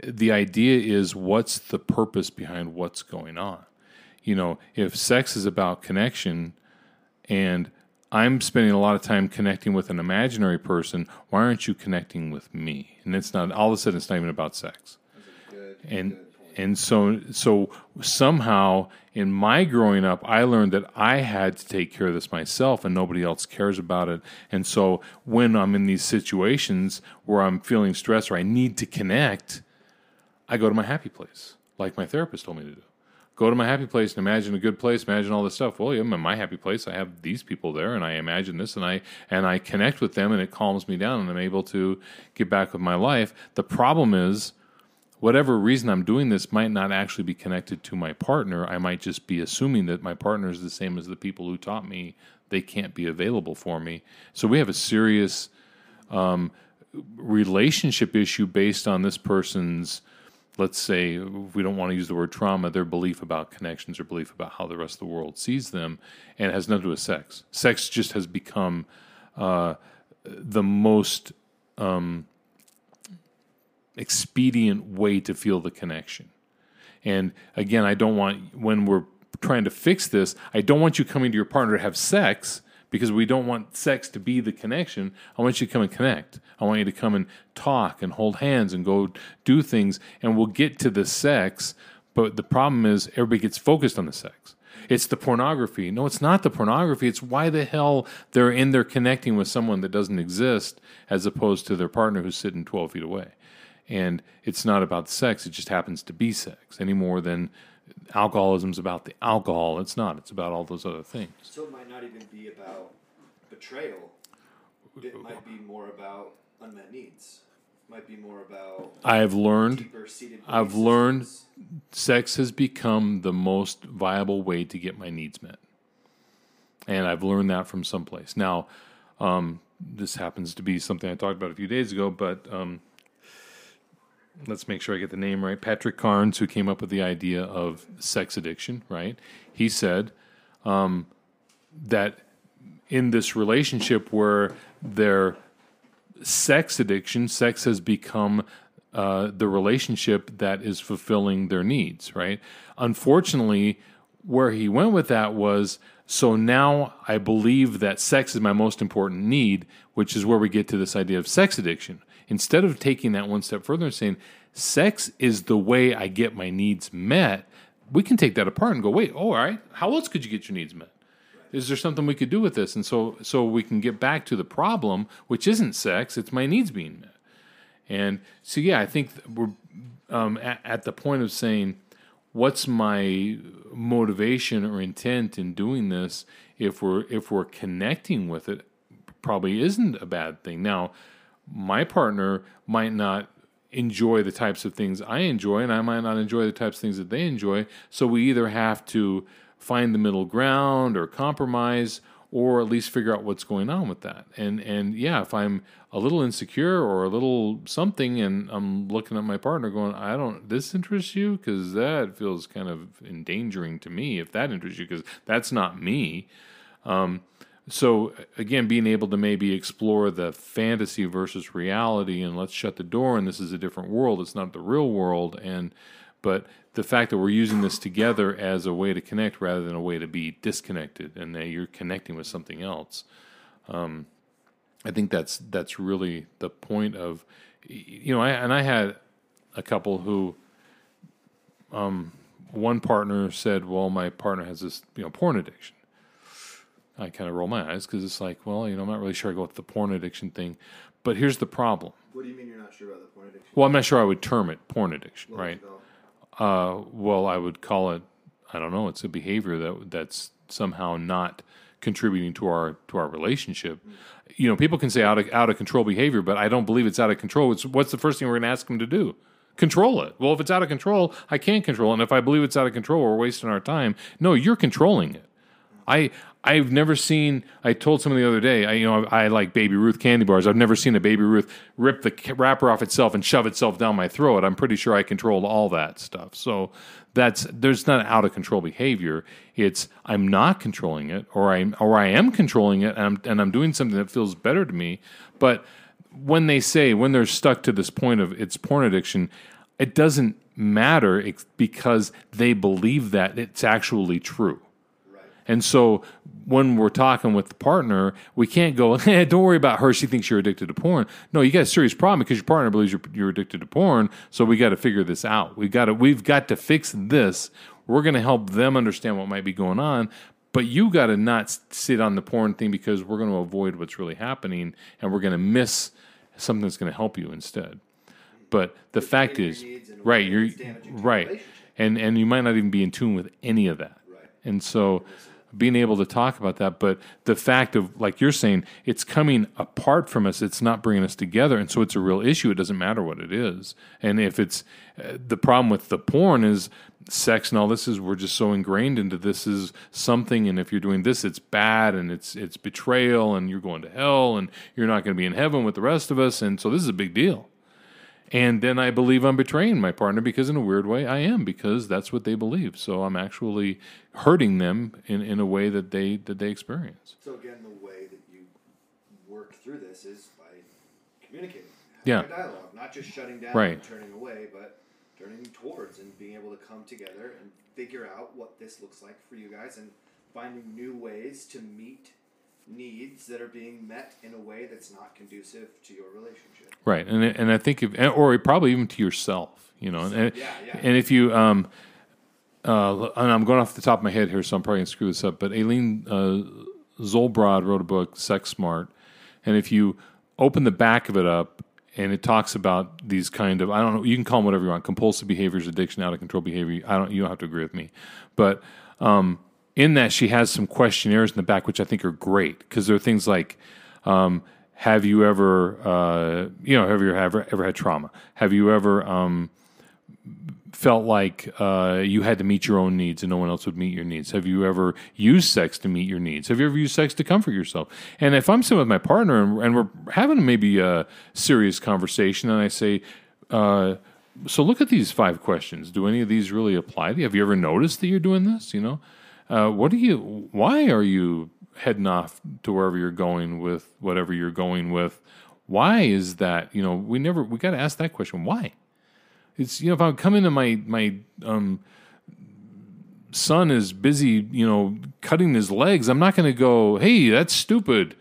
The idea is, what's the purpose behind what's going on? You know, if sex is about connection, and I'm spending a lot of time connecting with an imaginary person. Why aren't you connecting with me? And it's not all of a sudden it's not even about sex. Good, And and so so somehow in my growing up, I learned that I had to take care of this myself, and nobody else cares about it. And so when I'm in these situations where I'm feeling stress or I need to connect, I go to my happy place, like my therapist told me to do. Go to my happy place and imagine a good place, imagine all this stuff. Well, I'm in my happy place. I have these people there, and I imagine this, and I and I connect with them, and it calms me down, and I'm able to get back with my life. The problem is, whatever reason I'm doing this might not actually be connected to my partner. I might just be assuming that my partner is the same as the people who taught me they can't be available for me. So we have a serious um, relationship issue based on this person's let's say we don't want to use the word trauma their belief about connections or belief about how the rest of the world sees them and has nothing to do with sex. Sex just has become uh, the most um, expedient way to feel the connection. And again i don't want when we're trying to fix this i don't want you coming to your partner to have sex because we don't want sex to be the connection. I want you to come and connect. I want you to come and talk and hold hands and go do things, and we'll get to the sex. But the problem is, everybody gets focused on the sex. It's the pornography. No, it's not the pornography. It's why the hell they're in there connecting with someone that doesn't exist as opposed to their partner who's sitting 12 feet away. And it's not about sex, it just happens to be sex any more than alcoholism's about the alcohol. It's not, it's about all those other things. So it might not even be about betrayal. It might be more about unmet needs. It might be more about I have learned. I've learned sex has become the most viable way to get my needs met. And I've learned that from someplace. Now, um, this happens to be something I talked about a few days ago, but um, let's make sure I get the name right. Patrick Carnes, who came up with the idea of sex addiction, right? He said um, that in this relationship where their sex addiction, sex has become uh, the relationship that is fulfilling their needs, right? Unfortunately, where he went with that was so now I believe that sex is my most important need, which is where we get to this idea of sex addiction. Instead of taking that one step further and saying, sex is the way I get my needs met, we can take that apart and go, wait, oh, all right, how else could you get your needs met? Is there something we could do with this? And so, so we can get back to the problem, which isn't sex; it's my needs being met. And so, yeah, I think we're um, at, at the point of saying, what's my motivation or intent in doing this? If we're if we're connecting with it, probably isn't a bad thing. Now, my partner might not enjoy the types of things I enjoy, and I might not enjoy the types of things that they enjoy. So we either have to find the middle ground or compromise or at least figure out what's going on with that. And and yeah, if I'm a little insecure or a little something and I'm looking at my partner going, I don't this interests you cuz that feels kind of endangering to me if that interests you cuz that's not me. Um so again being able to maybe explore the fantasy versus reality and let's shut the door and this is a different world it's not the real world and but the fact that we're using this together as a way to connect rather than a way to be disconnected and that you're connecting with something else um, i think that's that's really the point of you know I, and i had a couple who um, one partner said well my partner has this you know porn addiction I kind of roll my eyes because it's like, well, you know, I'm not really sure I go with the porn addiction thing. But here's the problem. What do you mean you're not sure about the porn addiction? Well, I'm not sure I would term it porn addiction, What right? you call it? Uh, well, I would call it. I don't know. It's a behavior that that's somehow not contributing to our to our relationship. You know, people can say out of out of control behavior, but I don't believe it's out of control. It's what's the first thing we're going to ask them to do? Control it. Well, if it's out of control, I can't control it. And if I believe it's out of control, we're wasting our time. No, you're controlling it. I I've never seen. I told someone the other day. I you know I, like Baby Ruth candy bars. I've never seen a Baby Ruth rip the wrapper off itself and shove itself down my throat. I'm pretty sure I controlled all that stuff. So that's there's not out of control behavior. It's I'm not controlling it, or I or I am controlling it, and I'm and I'm doing something that feels better to me. But when they say when they're stuck to this point of it's porn addiction, it doesn't matter because they believe that it's actually true. And so when we're talking with the partner, we can't go, hey, don't worry about her. She thinks you're addicted to porn. No, you got a serious problem because your partner believes you're, you're addicted to porn. So we got to figure this out. We got to, we've got to fix this. We're going to help them understand what might be going on. But you got to not sit on the porn thing because we're going to avoid what's really happening and we're going to miss something that's going to help you instead. But the fact is, right, you're that's damaging to your right, and and you might not even be in tune with any of that. Right. And so being able to talk about that, but the fact of like you're saying, it's coming apart from us. It's not bringing us together, and so it's a real issue. It doesn't matter what it is, and if it's uh, the problem with the porn is sex and all this is we're just so ingrained into this is something. And if you're doing this it's bad and it's it's betrayal and you're going to hell and you're not going to be in heaven with the rest of us. And so this is a big deal and then I believe I'm betraying my partner because, in a weird way, I am because that's what they believe. So I'm actually hurting them in, in a way that they that they experience. So again, the way that you work through this is by communicating, Yeah. having a dialogue, not just shutting down Right. and turning away, but turning towards and being able to come together and figure out what this looks like for you guys and finding new ways to meet needs that are being met in a way that's not conducive to your relationship. Right, and and I think if or probably even to yourself, you know, and yeah, yeah. and if you um, uh, and I'm going off the top of my head here, so I'm probably gonna screw this up. But Aileen uh, Zoldbrod wrote a book, Sex Smart, and if you open the back of it up, and it talks about these kind of I don't know, you can call them whatever you want, compulsive behaviors, addiction, out of control behavior. I don't, you don't have to agree with me, but um, in that she has some questionnaires in the back, which I think are great because there are things like. Um, have you ever, uh, you know, have you ever ever had trauma? Have you ever um, felt like uh, you had to meet your own needs and no one else would meet your needs? Have you ever used sex to meet your needs? Have you ever used sex to comfort yourself? And if I'm sitting with my partner and, and we're having maybe a serious conversation, and I say, uh, "So look at these five questions. Do any of these really apply to you? Have you ever noticed that you're doing this? You know, uh, what do you? Why are you heading off to wherever you're going with whatever you're going with? Why is that? You know, we never we got to ask that question. Why? It's you know if I come into my my um, son is busy you know cutting his legs, I'm not going to go, hey, that's stupid.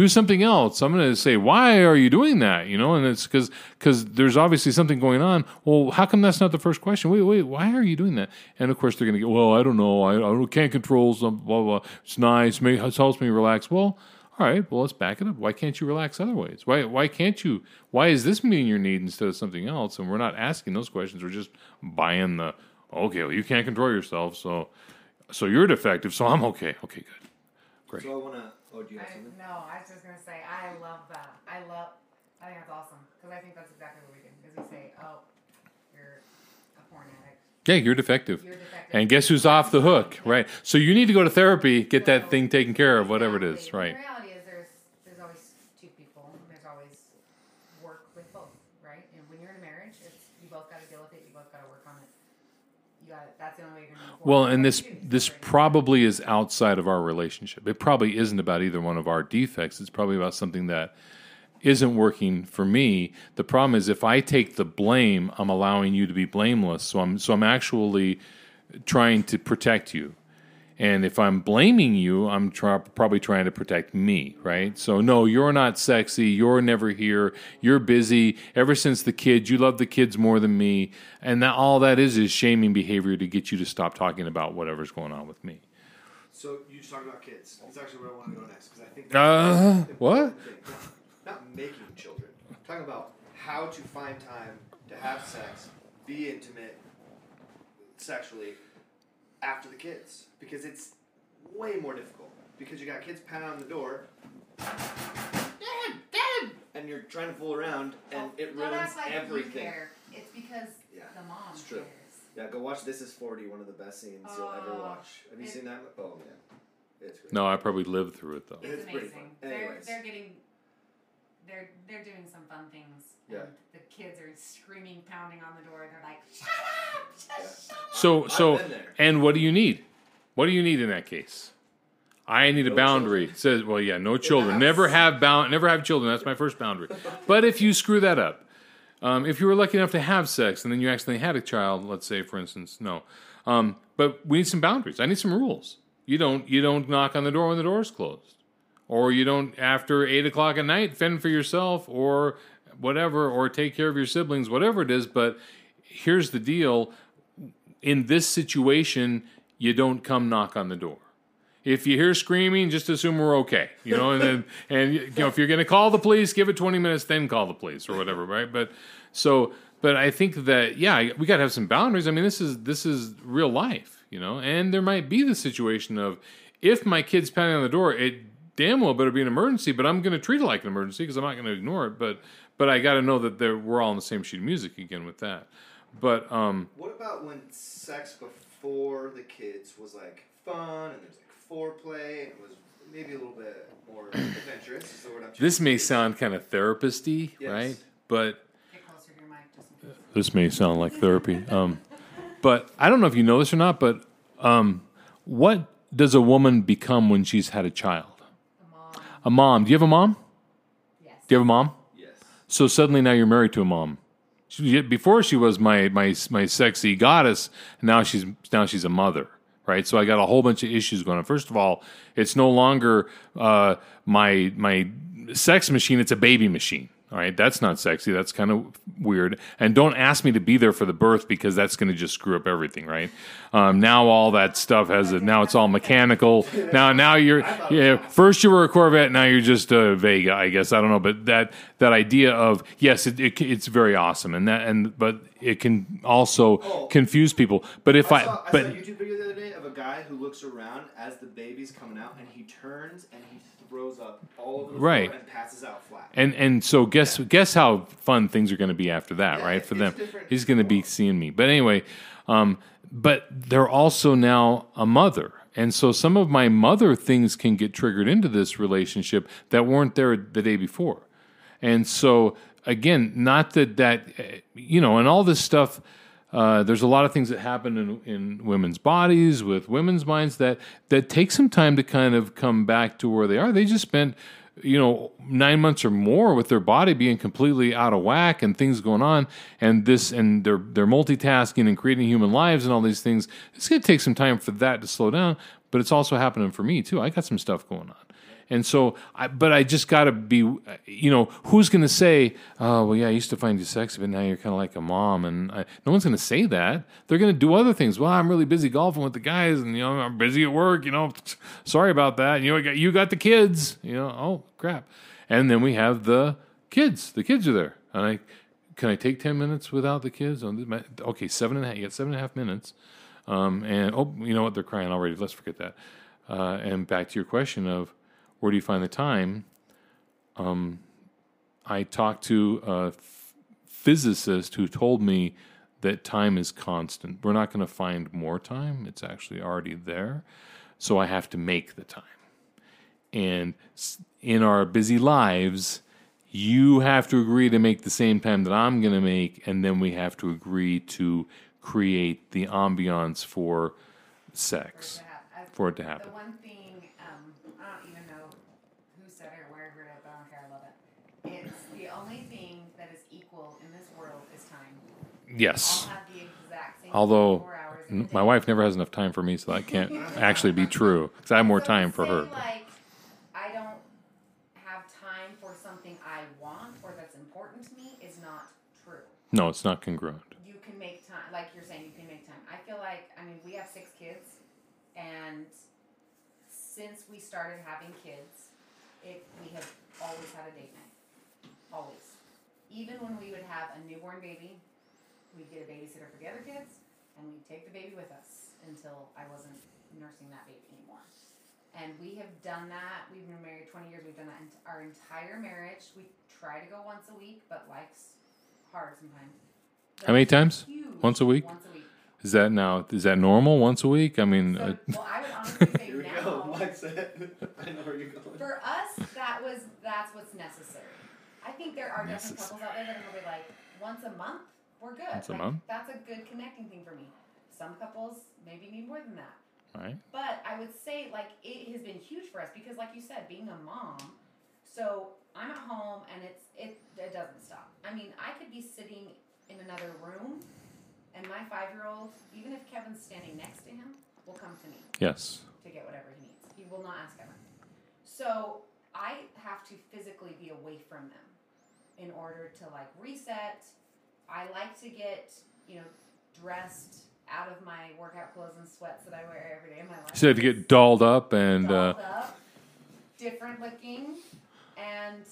Do something else. I'm going to say, why are you doing that? You know, and it's because because there's obviously something going on. Well, how come that's not the first question? Wait, wait, why are you doing that? And of course they're going to go, well, I don't know. I, I can't control some blah blah. It's nice. It helps me relax. Well, all right. Well, let's back it up. Why can't you relax other ways? Why why can't you? Why is this meeting your need instead of something else? And we're not asking those questions. We're just buying the okay. Well, you can't control yourself, so so you're defective. So I'm okay. Okay, good. Great. So I want to. Oh, do you have I, something? no, I was just gonna say I love that. I love. I think that's awesome because I think that's exactly what we do. Is we say, "Oh, you're a porn addict. Yeah, you're defective. You're defective." And guess who's off the hook, right? So you need to go to therapy, get that thing taken care of, whatever it is, right? The reality is there's there's always two people. There's always work with both, right? And when you're in a marriage, it's you both got to deal with it. You both got to work on it. You got that's the only way you're gonna move Well, and this you do is this probably is outside of our relationship. It probably isn't about either one of our defects. It's probably about something that isn't working for me. The problem is if I take the blame, I'm allowing you to be blameless. So I'm so I'm actually trying to protect you. And if I'm blaming you, I'm try, probably trying to protect me, right? So, no, you're not sexy. You're never here. You're busy. Ever since the kids, you love the kids more than me. And that, all that is is shaming behavior to get you to stop talking about whatever's going on with me. So you just talked about kids. That's actually where I want to go next because I think Uh, that's an what? thing. Not, not making children. I'm talking about how to find time to have sex, be intimate sexually after the kids because it's way more difficult because you got kids pounding on the door. Dad, Dad, and you're trying to fool around and it Don't ruins act like you everything. care. It's because Yeah, the mom it's true. cares. Yeah, go watch This Is Forty. One of the best scenes you'll ever Oh, watch. Have you it- seen that? Oh man, it's great. No, I probably lived through it though. It's, It's pretty amazing. fun. They're Anyways. they're getting they're they're doing some fun things. Yeah. And the kids are screaming, pounding on the door. And they're like, "Shut up! Just Yeah. shut up!" So so and what do you need? What do you need in that case? I need a No boundary. children. Says, well, yeah, no children. house. Never have bound. Never have children. That's my first boundary. but if you screw that up, um, if you were lucky enough to have sex and then you accidentally had a child, let's say, for instance, no. Um, but we need some boundaries. I need some rules. You don't. You don't knock on the door when the door is closed, or you don't after eight o'clock at night fend for yourself, or whatever, or take care of your siblings, whatever it is. But here's the deal: in this situation, you don't come knock on the door. If you hear screaming, just assume we're okay, you know. And then, and you know, if you're going to call the police, give it 20 minutes, then call the police or whatever, right? But so, but I think that yeah, we got to have some boundaries. I mean, this is this is real life, you know. And there might be the situation of if my kid's pounding on the door, it damn well better be an emergency, but I'm going to treat it like an emergency because I'm not going to ignore it. But but I got to know that we're all on the same sheet of music again with that. But um, What about when sex before the kids was like fun and there's like foreplay and it was maybe a little bit more adventurous? Is the word I'm this may sound kind of therapist-y, Yes. right? But Get closer to your mic, just in case. this may sound like therapy. Um, but I don't know if you know this or not, but um, what does a woman become when she's had a child? The mom. A mom. Do you have a mom? Yes. Do you have a mom? Yes. So suddenly now you're married to a mom. She, before she was my my my sexy goddess. Now she's now she's a mother, right? So I got a whole bunch of issues going on. First of all, it's no longer uh, my my sex machine; it's a baby machine. All right, that's not sexy. That's kind of weird. And don't ask me to be there for the birth because that's going to just screw up everything, right? Um, now all that stuff has now it's all mechanical. Now now you're yeah. First you were a Corvette, now you're just a Vega, I guess. I don't know, but that that idea of yes, it, it it's very awesome, and that and but it can also Oh. confuse people. But if I, I saw, I but saw a YouTube video the other day of a guy who looks around as the baby's coming out and he turns and he throws up all over the Right. and passes out flat. And and so guess guess how fun things are going to be after that, Yeah, right? For them, different. he's going to be seeing me. But anyway, um, but they're also now a mother, and so some of my mother things can get triggered into this relationship that weren't there the day before, and so again, not that that eh, you know, and all this stuff. Uh, there's a lot of things that happen in, in women's bodies with women's minds that that take some time to kind of come back to where they are. They just spent you know nine months or more with their body being completely out of whack and things going on and this and they're they're multitasking and creating human lives and all these things it's going to take some time for that to slow down but it's also happening for me too i got some stuff going on and so I, but i just got to be you know who's going to say oh well yeah i used to find you sexy but now you're kind of like a mom and I, no one's going to say that. They're going to do other things. Well i'm really busy golfing with the guys and you know i'm busy at work you know sorry about that you know got, you got the kids you know oh crap. And then we have the kids. The kids are there. And i can i take 10 minutes without the kids? Okay seven and a half you got seven and a half minutes. Um, and oh you know what? They're crying already. Let's forget that. Uh, and back to your question of where do you find the time? Um, i talked to a physicist who told me that time is constant. We're not going to find more time. It's actually already there. So i have to make the time. And in our busy lives, you have to agree to make the same time that I'm going to make, and then we have to agree to create the ambiance for sex, for it to happen. The one thing, um, I don't even know who said it or where I heard it, but I don't care. I love it. It's the only thing that is equal in this world is time. Yes. All have the exact same Although 24 hours in my wife never has enough time for me, so that can't actually be true because I have more So time for her. Like, I don't have time for something I want or that's important to me is not true. No, it's not congruent. You can make time, like you're saying, you can make time. I feel like, I mean, we have six kids, and since we started having kids, it we have always had a date night, always. Even when we would have a newborn baby, we'd get a babysitter for the other kids, and we'd take the baby with us until I wasn't nursing that baby anymore. And we have done that. We've been married 20 years. We've done that ent- our entire marriage. We try to go once a week, but life's hard sometimes. How many times? Huge. Once a week? Once a week. Is that now? Is that normal? Once a week? I mean, So, uh, well, I would honestly say Here we now. go. Mike's it. I know where you're going. For us, that was that's what's necessary. I think there are different couples out there that are gonna like, once a month, we're good. Once a Like, month? That's a good connecting thing for me. Some couples maybe need more than that. right? But I would say like it has been huge for us because like you said, being a mom, so I'm at home and it's it it doesn't stop. I mean, I could be sitting in another room and my five year old, even if Kevin's standing next to him, will come to me Yes. to get whatever he needs. He will not ask Kevin. So I have to physically be away from them in order to like reset. I like to get, you know, dressed out of my workout clothes and sweats that I wear every day of my life. So you have to get dolled up and uh, Dolled up, different looking, and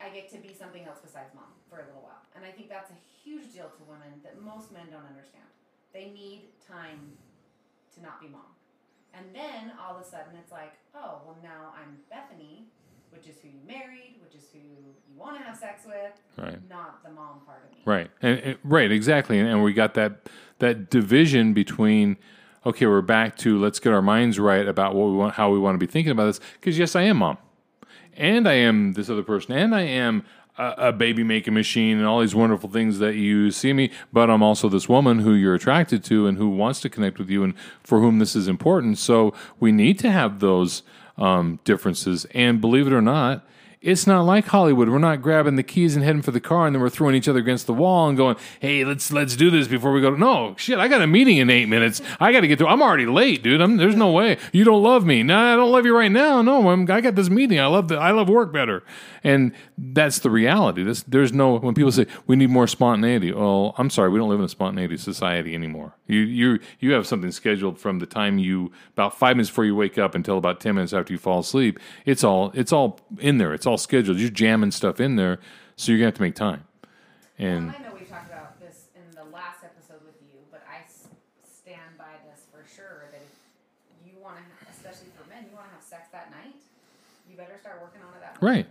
I get to be something else besides mom for a little while. And I think that's a huge deal to women that most men don't understand. They need time to not be mom. And then all of a sudden it's like, oh, well, now I'm Bethany, which is who you married, which is who you want to have sex with, right. not the mom part of me. Right, and, and- right, exactly, and, and we got that that division between. Okay, we're back to let's get our minds right about what we want, how we want to be thinking about this. Because yes, I am mom, and I am this other person, and I am a, a baby making machine, and all these wonderful things that you see me. But I'm also this woman who you're attracted to, and who wants to connect with you, and for whom this is important. So we need to have those um, differences. And believe it or not, it's not like Hollywood. We're not grabbing the keys and heading for the car, and then we're throwing each other against the wall and going, "Hey, let's let's do this before we go." No, shit, I got a meeting in eight minutes. I got to get to. I'm already late, dude. I'm, there's no way you don't love me. No, I don't love you right now. No, I'm, I got this meeting. I love the I love work better, and that's the reality. This, there's no when people say we need more spontaneity. Well, I'm sorry, we don't live in a spontaneity society anymore. You you you have something scheduled from the time you about five minutes before you wake up until about ten minutes after you fall asleep. It's all it's all in there. It's all scheduled. You're jamming stuff in there, so you're gonna have to make time. And Well, I know we talked about this in the last episode with you, but I s- stand by this for sure that if you want to, especially for men, you want to have sex that night, you better start working on it that night. Right.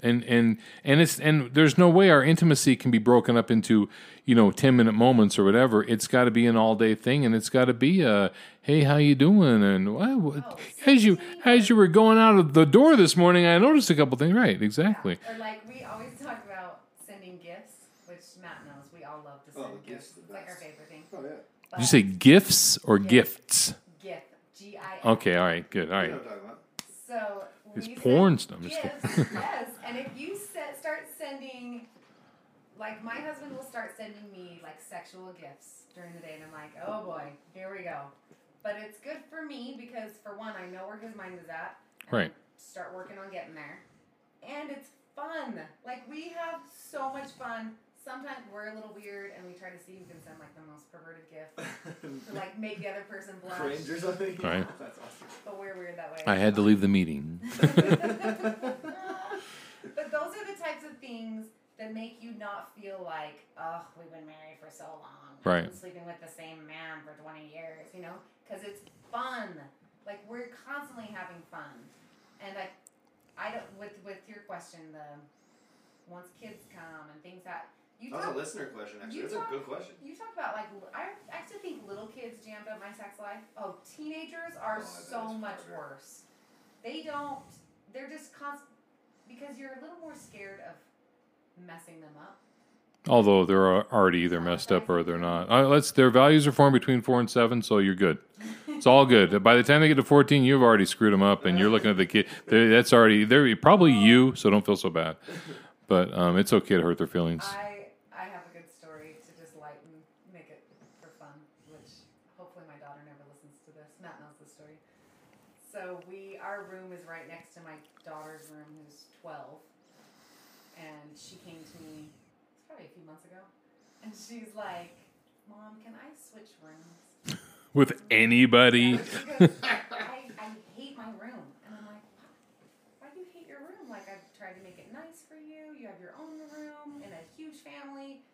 And and and it's and there's no way our intimacy can be broken up into you know ten minute moments or whatever. It's got to be an all day thing, and it's got to be a hey, how you doing? And what, what oh, as you as you were going out of the door this morning, I noticed a couple things. Right, exactly. Or like we always talk about sending gifts, which Matt knows we all love to oh, send Oh, gifts. gifts the It's like our favorite thing. Oh yeah. But Did you say gifts or gifts? gift? G I. F. Okay, all right, good, all right You know right. what I'm talking about. So It's porn stuff, Gifts, yes, and if you set, start sending, like my husband will start sending me like sexual gifts during the day, and I'm like, oh boy, here we go. But it's good for me because for one, I know where his mind is at. Right. Start working on getting there, and it's fun. Like we have so much fun. Sometimes we're a little weird, and we try to see who can send like the most perverted gift to like make the other person blush. Cringe or something. Right. That's awesome. But we're weird that way. I had to leave the meeting. but those are the types of things that make you not feel like, oh, we've been married for so long. Right. I've been sleeping with the same man for 20 years, you know? Because it's fun. Like, we're constantly having fun. And I, I don't, with, with your question, the once kids come and things that, you That was a listener question, actually. You That's a good question. you talk about like l- I actually think little kids jammed up my sex life. Oh, teenagers are Oh, so much harder. worse. They don't. They're just constant because you're a little more scared of messing them up. Although they're already either messed up or they're not. Uh, let's their values are formed between four and seven, so you're good. It's all good. By the time they get to fourteen, you've already screwed them up, and you're looking at the kid. they're- That's already they're probably you, so don't feel so bad. But um, it's okay to hurt their feelings. I I have a good story to just lighten, make it for fun. Which hopefully my daughter never listens to this. Matt knows the story. So we our room is right next to my daughter's room, who's twelve, and she came to me. It's probably a few months ago, and she's like, "Mom, can I switch rooms?" With anybody, goes, I, I hate my room. And I'm like, why do you hate your room? Like, I've tried to make it nice for you. You have your own room in a huge family.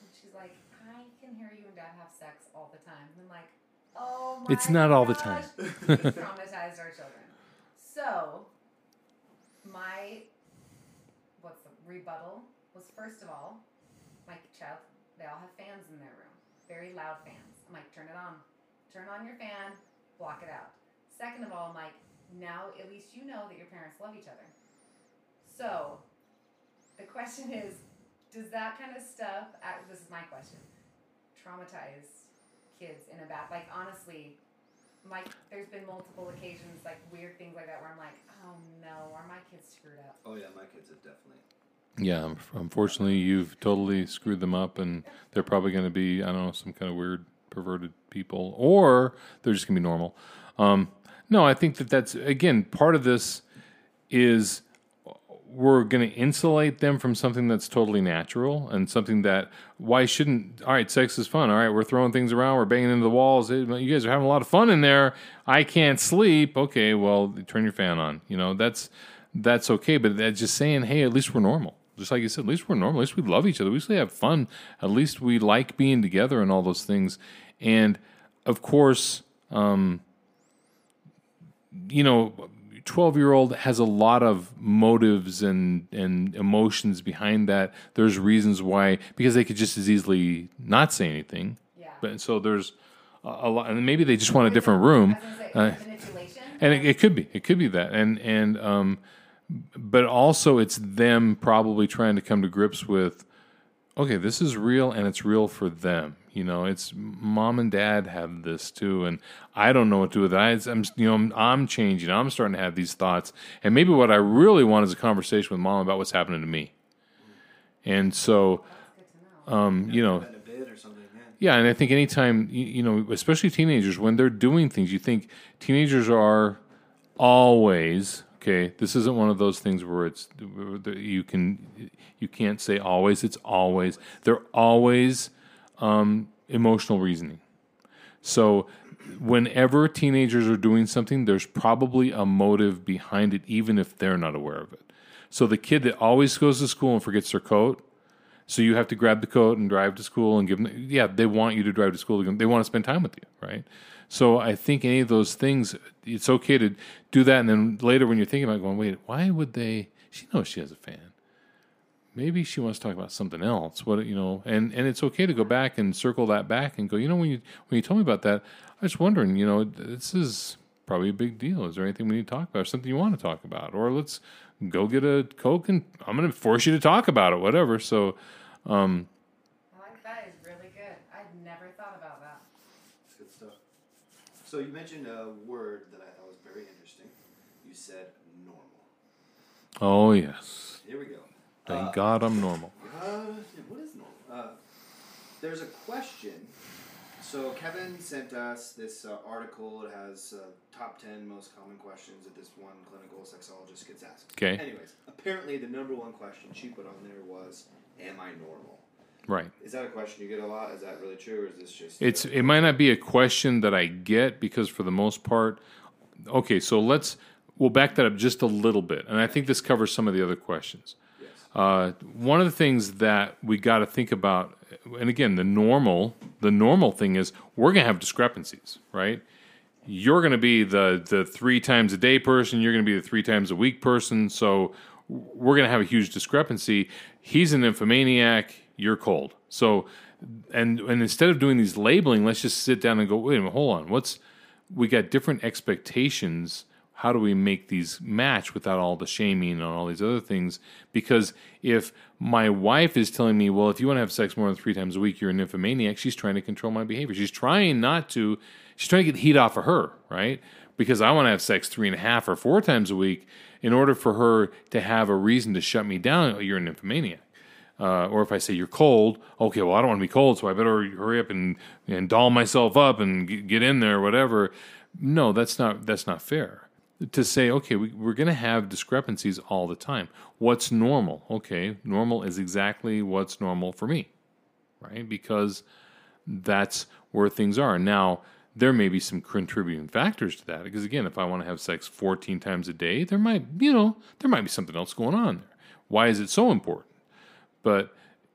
And she's like, I can hear you and dad have sex all the time. And I'm like, oh my It's not all the time. Traumatized our children. So, my rebuttal was first of all, my child, they all have fans in their room, very loud fans. I'm like, turn it on, turn on your fan, block it out. Second of all, I'm like, now at least you know that your parents love each other. So, the question is, does that kind of stuff? uh, This is my question. Traumatize kids in a bad, like honestly, my there's been multiple occasions like weird things like that where I'm like, oh no, are my kids screwed up? Oh yeah, my kids have definitely. Yeah, unfortunately, you've totally screwed them up, and they're probably going to be, I don't know, some kind of weird, perverted people, or they're just going to be normal. Um, no, I think that that's, again, part of this is we're going to insulate them from something that's totally natural and something that, why shouldn't, all right, sex is fun. All right, we're throwing things around, we're banging into the walls. You guys are having a lot of fun in there. I can't sleep. Okay, well, turn your fan on. You know, that's, that's okay. But that's just saying, hey, at least we're normal. Just like you said, at least we're normal. At least we love each other. We we have fun. At least we like being together and all those things. And of course, um, you know, twelve year old has a lot of motives and and emotions behind that. There's reasons why because they could just as easily not say anything. Yeah. But so there's a, a lot, and maybe they just want a different room. Say, Uh, and it, it could be it could be that and and um but also it's them probably trying to come to grips with okay this is real and it's real for them. You know it's mom and dad have this too and i don't know what to do with it. I'm you know I'm, I'm changing. I'm starting to have these thoughts. And maybe what i really want is a conversation with mom about what's happening to me. And so um you know yeah, and I think anytime you, you know, especially teenagers, when they're doing things, you think teenagers are always okay. This isn't one of those things where it's you can you can't say always. It's always they're always um, emotional reasoning. So whenever teenagers are doing something, there's probably a motive behind it, even if they're not aware of it. So the kid that always goes to school and forgets their coat, so you have to grab the coat and drive to school and give them. Yeah, they want you to drive to school. They want to spend time with you, right? So I think any of those things, it's okay to do that. And then later, when you're thinking about going, wait, why would they? She knows she has a fan. Maybe she wants to talk about something else. What you know, and and it's okay to go back and circle that back and go. You know, when you when you told me about that, I was wondering. You know, this is probably a big deal. Is there anything we need to talk about? Or something you want to talk about? Or let's go get a coke and I'm going to force you to talk about it. Whatever. So. Um, I like that is really good. I'd never thought about that. It's good stuff. So you mentioned a word that I thought was very interesting. You said normal. Oh yes. Here we go. Thank Uh, God I'm normal. Uh, what is normal? Uh, there's a question. So Kevin sent us this uh, article. It has uh, top ten most common questions that this one clinical sexologist gets asked. Okay. Anyways, apparently the number one question she put on there was, "Am I normal?" Right. Is that a question you get a lot? Is that really true, or is this just? It's uh, it might not be a question that I get because for the most part, okay. So let's we'll back that up just a little bit, and I think this covers some of the other questions. yes. Uh, one of the things that we got to think about, and again, the normal, the normal thing is we're going to have discrepancies, right? You're going to be the the three times a day person. You're going to be the three times a week person. So we're going to have a huge discrepancy. He's an nymphomaniac. You're cold. So, and and instead of doing these labeling, let's just sit down and go. Wait a minute. Hold on. What's we got different expectations how do we make these match without all the shaming and all these other things because if my wife is telling me well if you want to have sex more than three times a week you're an nymphomaniac she's trying to control my behavior she's trying not to she's trying to get heat off of her right because i want to have sex three and a half or four times a week in order for her to have a reason to shut me down oh, you're an nymphomaniac uh, or if I say you're cold, okay, well I don't want to be cold, so I better hurry up and and doll myself up and g- get in there, or whatever. No, that's not that's not fair. To say, okay, we, we're going to have discrepancies all the time. What's normal? Okay, normal is exactly what's normal for me, right? Because that's where things are now. There may be some contributing factors to that because again, if I want to have sex 14 times a day, there might, you know, there might be something else going on there. Why is it so important? But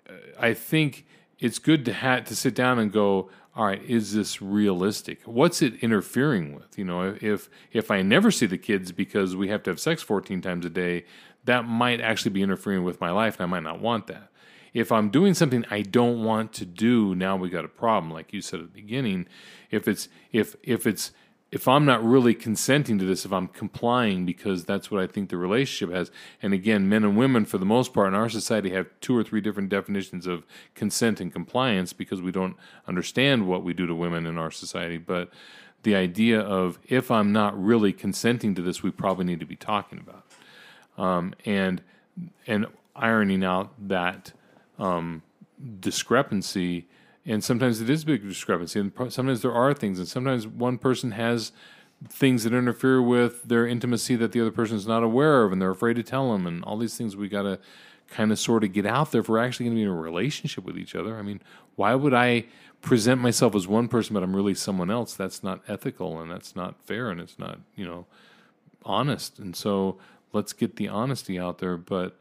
uh, I think it's good to ha- to sit down and go, all right, is this realistic? What's it interfering with? You know, if if I never see the kids because we have to have sex 14 times a day, that might actually be interfering with my life, and I might not want that. If I'm doing something I don't want to do, now we got a problem, like you said at the beginning. If it's if if it's if I'm not really consenting to this, if I'm complying because that's what I think the relationship has, and again, men and women for the most part in our society have two or three different definitions of consent and compliance because we don't understand what we do to women in our society. But the idea of if I'm not really consenting to this, we probably need to be talking about, um, and and ironing out that um, discrepancy and sometimes it is a big discrepancy and sometimes there are things and sometimes one person has things that interfere with their intimacy that the other person is not aware of and they're afraid to tell them and all these things we got to kind of sort of get out there if we're actually going to be in a relationship with each other. I mean why would i present myself as one person but i'm really someone else? That's not ethical and that's not fair and it's not you know honest. And so let's get the honesty out there but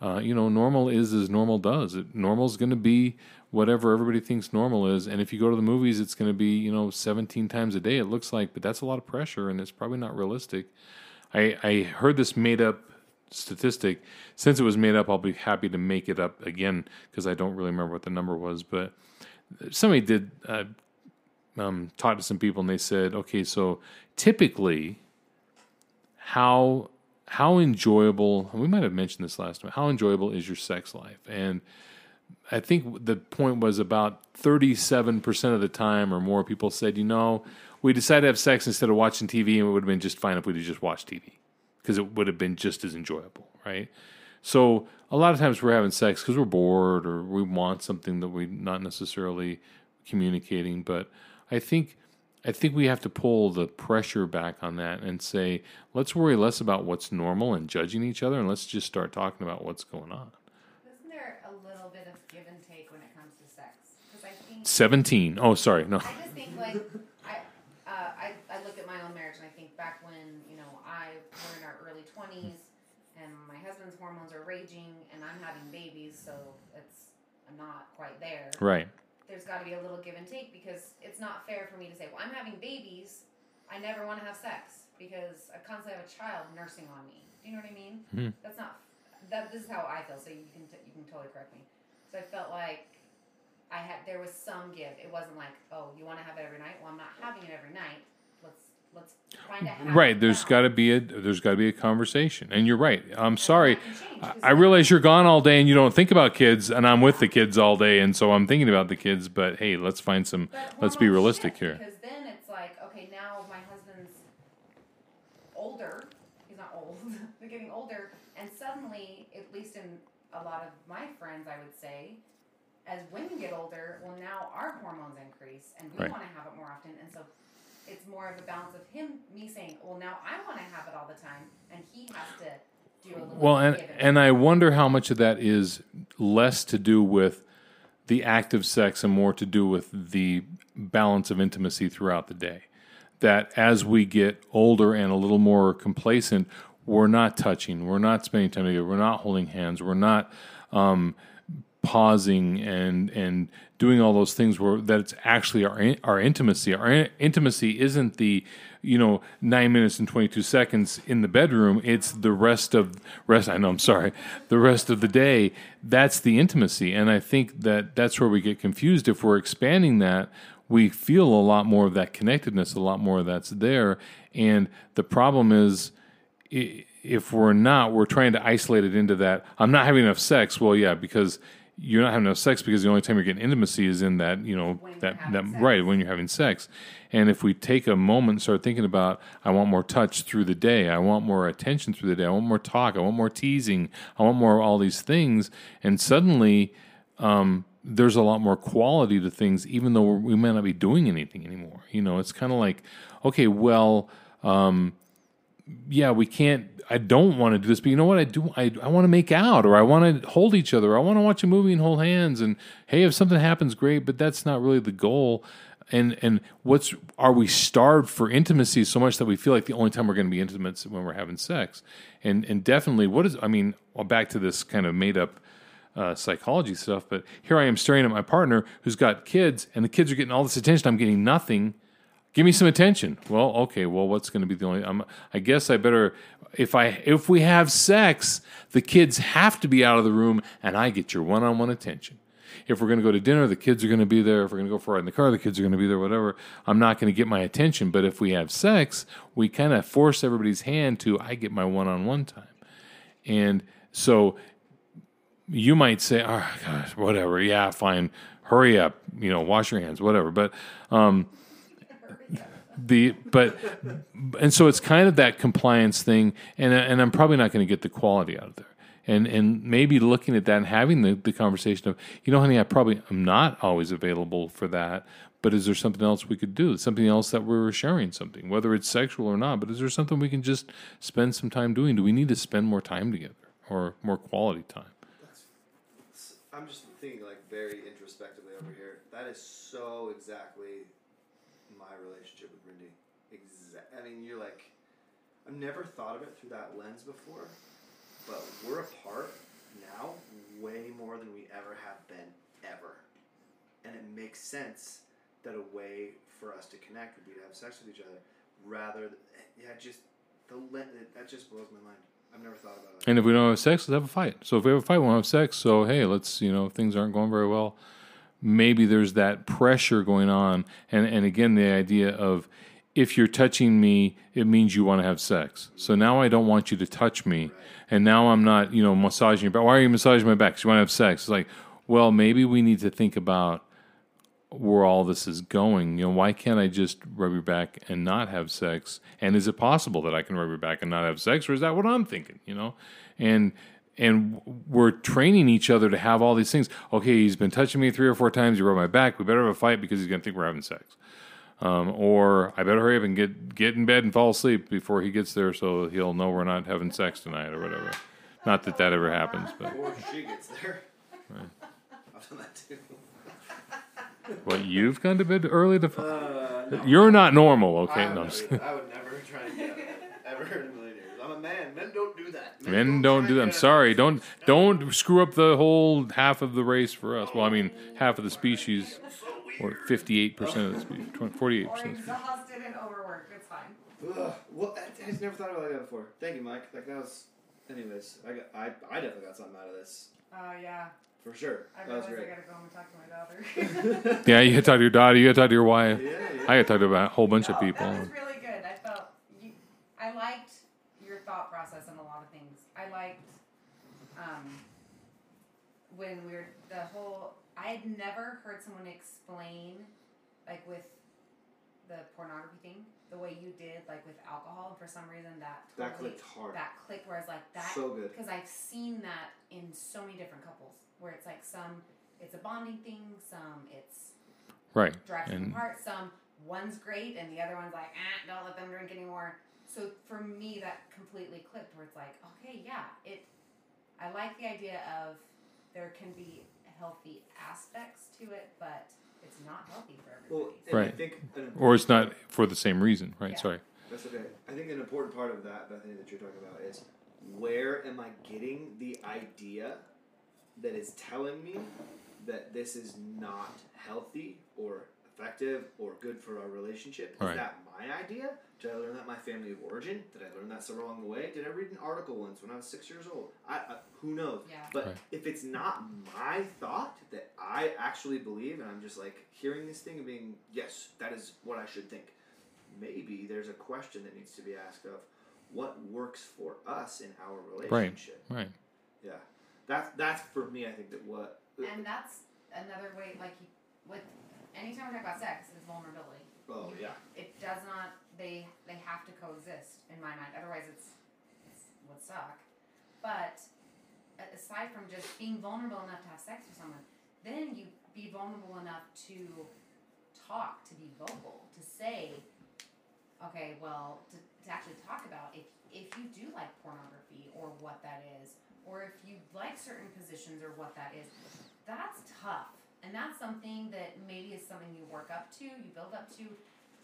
uh, you know normal is as normal does. It normal is going to be whatever everybody thinks normal is. And if you go to the movies it's going to be you know 17 times a day it looks like but that's a lot of pressure and it's probably not realistic. I i heard this made up statistic. Since it was made up i'll be happy to make it up again because i don't really remember what the number was but somebody did uh, um, talk to some people and they said okay so typically how how enjoyable we might have mentioned this last time how enjoyable is your sex life? And i think the point was about 37% of the time or more people said you know we decided to have sex instead of watching tv and it would have been just fine if we'd just watched tv because it would have been just as enjoyable right? So a lot of times we're having sex because we're bored or we want something that we're not necessarily communicating but i think I think we have to pull the pressure back on that and say, let's worry less about what's normal and judging each other, and let's just start talking about what's going on. Isn't there a little bit of give and take when it comes to sex? Because I think 17. Oh, sorry. No. I just think like I, uh, I I look at my own marriage and I think back when you know I were in our early twenties and my husband's hormones are raging and I'm having babies, so it's I'm not quite there. Right. There's got to be a little give and take because it's not fair for me to say, well, I'm having babies. I never want to have sex because I constantly have a child nursing on me. Do you know what I mean? Mhm. That's not that. This is how I feel. So you can t- you can totally correct me. So I felt like I had there was some give. It wasn't like, oh, you want to have it every night. Well, I'm not having it every night. Let's find Right. There's got to be a there's got to be a conversation. And you're right. I'm sorry. I, I realize you're gone all day and you don't think about kids, and I'm with the kids all day, and so I'm thinking about the kids. But hey, let's find some. But Let's be realistic shift, here. Because then it's like, okay, now my husband's older. He's not old. They're getting older, and suddenly, at least in a lot of my friends, I would say, as women get older, well, now our hormones increase, and we Right. want to have it more often, and so. It's more of a balance of him, me saying, "Well, now I want to have it all the time," and he has to do a little. Well, and and I wonder how much of that is less to do with the act of sex and more to do with the balance of intimacy throughout the day. That as we get older and a little more complacent, we're not touching, we're not spending time together, we're not holding hands, we're not um, pausing and and doing all those things where that it's actually our our intimacy. Our in- intimacy isn't the you know nine minutes and twenty two seconds in the bedroom. It's the rest of rest. I know. I'm sorry. The rest of the day. That's the intimacy, and I think that that's where we get confused. If we're expanding that, we feel a lot more of that connectedness, a lot more of that's there, and the problem is if we're not, we're trying to isolate it into that. I'm not having enough sex. Well, yeah, because you're not having enough sex because the only time you're getting intimacy is in that, you know, When that that sex. right when you're having sex. And if we take a moment and start thinking about, I want more touch through the day, I want more attention through the day, I want more talk, I want more teasing, I want more all these things, and suddenly. Um, there's a lot more quality to things, even though we may not be doing anything anymore. You know, it's kind of like, okay, well, um, yeah, we can't. I don't want to do this, but you know what? I do. I, I want to make out, or I want to hold each other, or I want to watch a movie and hold hands. And hey, if something happens, great. But that's not really the goal. and and what's are we starved for intimacy so much that we feel like the only time we're going to be intimate is when we're having sex and and definitely what is i mean well, back to this kind of made up uh, psychology stuff but here i am staring at my partner who's got kids and the kids are getting all this attention i'm getting nothing give me some attention well okay well what's going to be the only I'm, i guess i better if i if we have sex the kids have to be out of the room and i get your one-on-one attention if we're going to go to dinner, the kids are going to be there. If we're going to go for a ride in the car, the kids are going to be there, whatever. I'm not going to get my attention. But if we have sex, we kind of force everybody's hand to, I get my one on one time. And so you might say, oh, gosh, whatever. Yeah, fine. Hurry up. You know, wash your hands, whatever. But, um, the but and so it's kind of that compliance thing and and I'm probably not going to get the quality out of there. And and maybe looking at that and having the, the conversation of you know honey I probably am not always available for that but is there something else we could do? Something else that we're sharing something whether it's sexual or not but is there something we can just spend some time doing? Do we need to spend more time together or more quality time? I'm just thinking like very introspectively over here. That is so exactly my relationship with Brindy. Exact. I mean, you're like, I've never thought of it through that lens before, but we're apart now way more than we ever have been ever, and it makes sense that a way for us to connect would be to have sex with each other, rather. Than, yeah, just the le- that just blows my mind. I've never thought about it. Like And if we don't have sex, let's have a fight. So if we have a fight, we won't have sex. So hey, let's you know if things aren't going very well. Maybe there's that pressure going on, and and again the idea of if you're touching me, it means you want to have sex. So now I don't want you to touch me, and now I'm not you know massaging your back. Why are you massaging my back? 'Cause you want to have sex. It's like, well, maybe we need to think about where all this is going. You know, why can't I just rub your back and not have sex? And is it possible that I can rub your back and not have sex, or is that what I'm thinking? You know, and and we're training each other to have all these things. Okay, he's been touching me three or four times. He rubbed my back. We better have a fight because he's going to think we're having sex. Um, or I better hurry up and get get in bed and fall asleep before he gets there, so he'll know we're not having sex tonight or whatever. Not that that ever happens, but Or she gets there. I've done that too. what you've gone to bed early to. You're not normal, okay? I'm just kidding. I would never try and get ever in a million years. I'm a man. Men don't do that. Men don't do that. I'm sorry. Don't don't screw up the whole half of the race for us. Well, I mean half of the species, or 58 percent of the species, 48 Or percent. Of the species. exhausted and overworked. It's fine. Ugh, well, I, I just never thought about that before. Thank you, Mike. Like that was. Anyways, I got, I, I definitely got something out of this Oh yeah. for sure. I That was realize I great. gotta go home and talk to my daughter. Yeah, you got to talk to your daughter. You got to talk to your wife. Yeah, yeah. I got to talk to about a whole bunch of No, people. That was really good. I felt you. I liked your thought process on a lot of things. I liked um, when we were the whole. I had never heard someone explain like with the pornography thing the way you did like with alcohol and for some reason that That clicked hard. that clicked where I was like that So good. because I've seen that in so many different couples where it's like some it's a bonding thing some it's Right. drives them And apart. Some one's great and the other one's like, ah, don't let them drink anymore. So for me, that completely clicked. Where it's like, okay, yeah, it. I like the idea of there can be healthy aspects to it, but it's not healthy for Well, everybody. and I Right. think an or it's not for the same reason, right? Yeah. Sorry. That's okay. I think an important part of that, Bethany, that you're talking about is where am I getting the idea that is telling me that this is not healthy or effective or good for our relationship? Is Right. that my idea? Did I learn that my family of origin? Did I learn that somewhere along the way? Did I read an article once when I was six years old? I, I who knows? Yeah. But Right. if it's not my thought that I actually believe, and I'm just like hearing this thing and being, yes, that is what I should think maybe there's a question that needs to be asked of what works for us in our relationship. Right. Right. Yeah, that's that's for me. I think that what And that's another way. Like you, with anytime we talk about sex, it's vulnerability. oh yeah It does not. They they have to coexist in my mind. Otherwise, it's it's suck. But aside from just being vulnerable enough to have sex with someone, then you be vulnerable enough to talk, to be vocal, to say, okay, well, to, to actually talk about if if you do like pornography or what that is, or if you like certain positions or what that is. That's tough And that's something that maybe is something you work up to, you build up to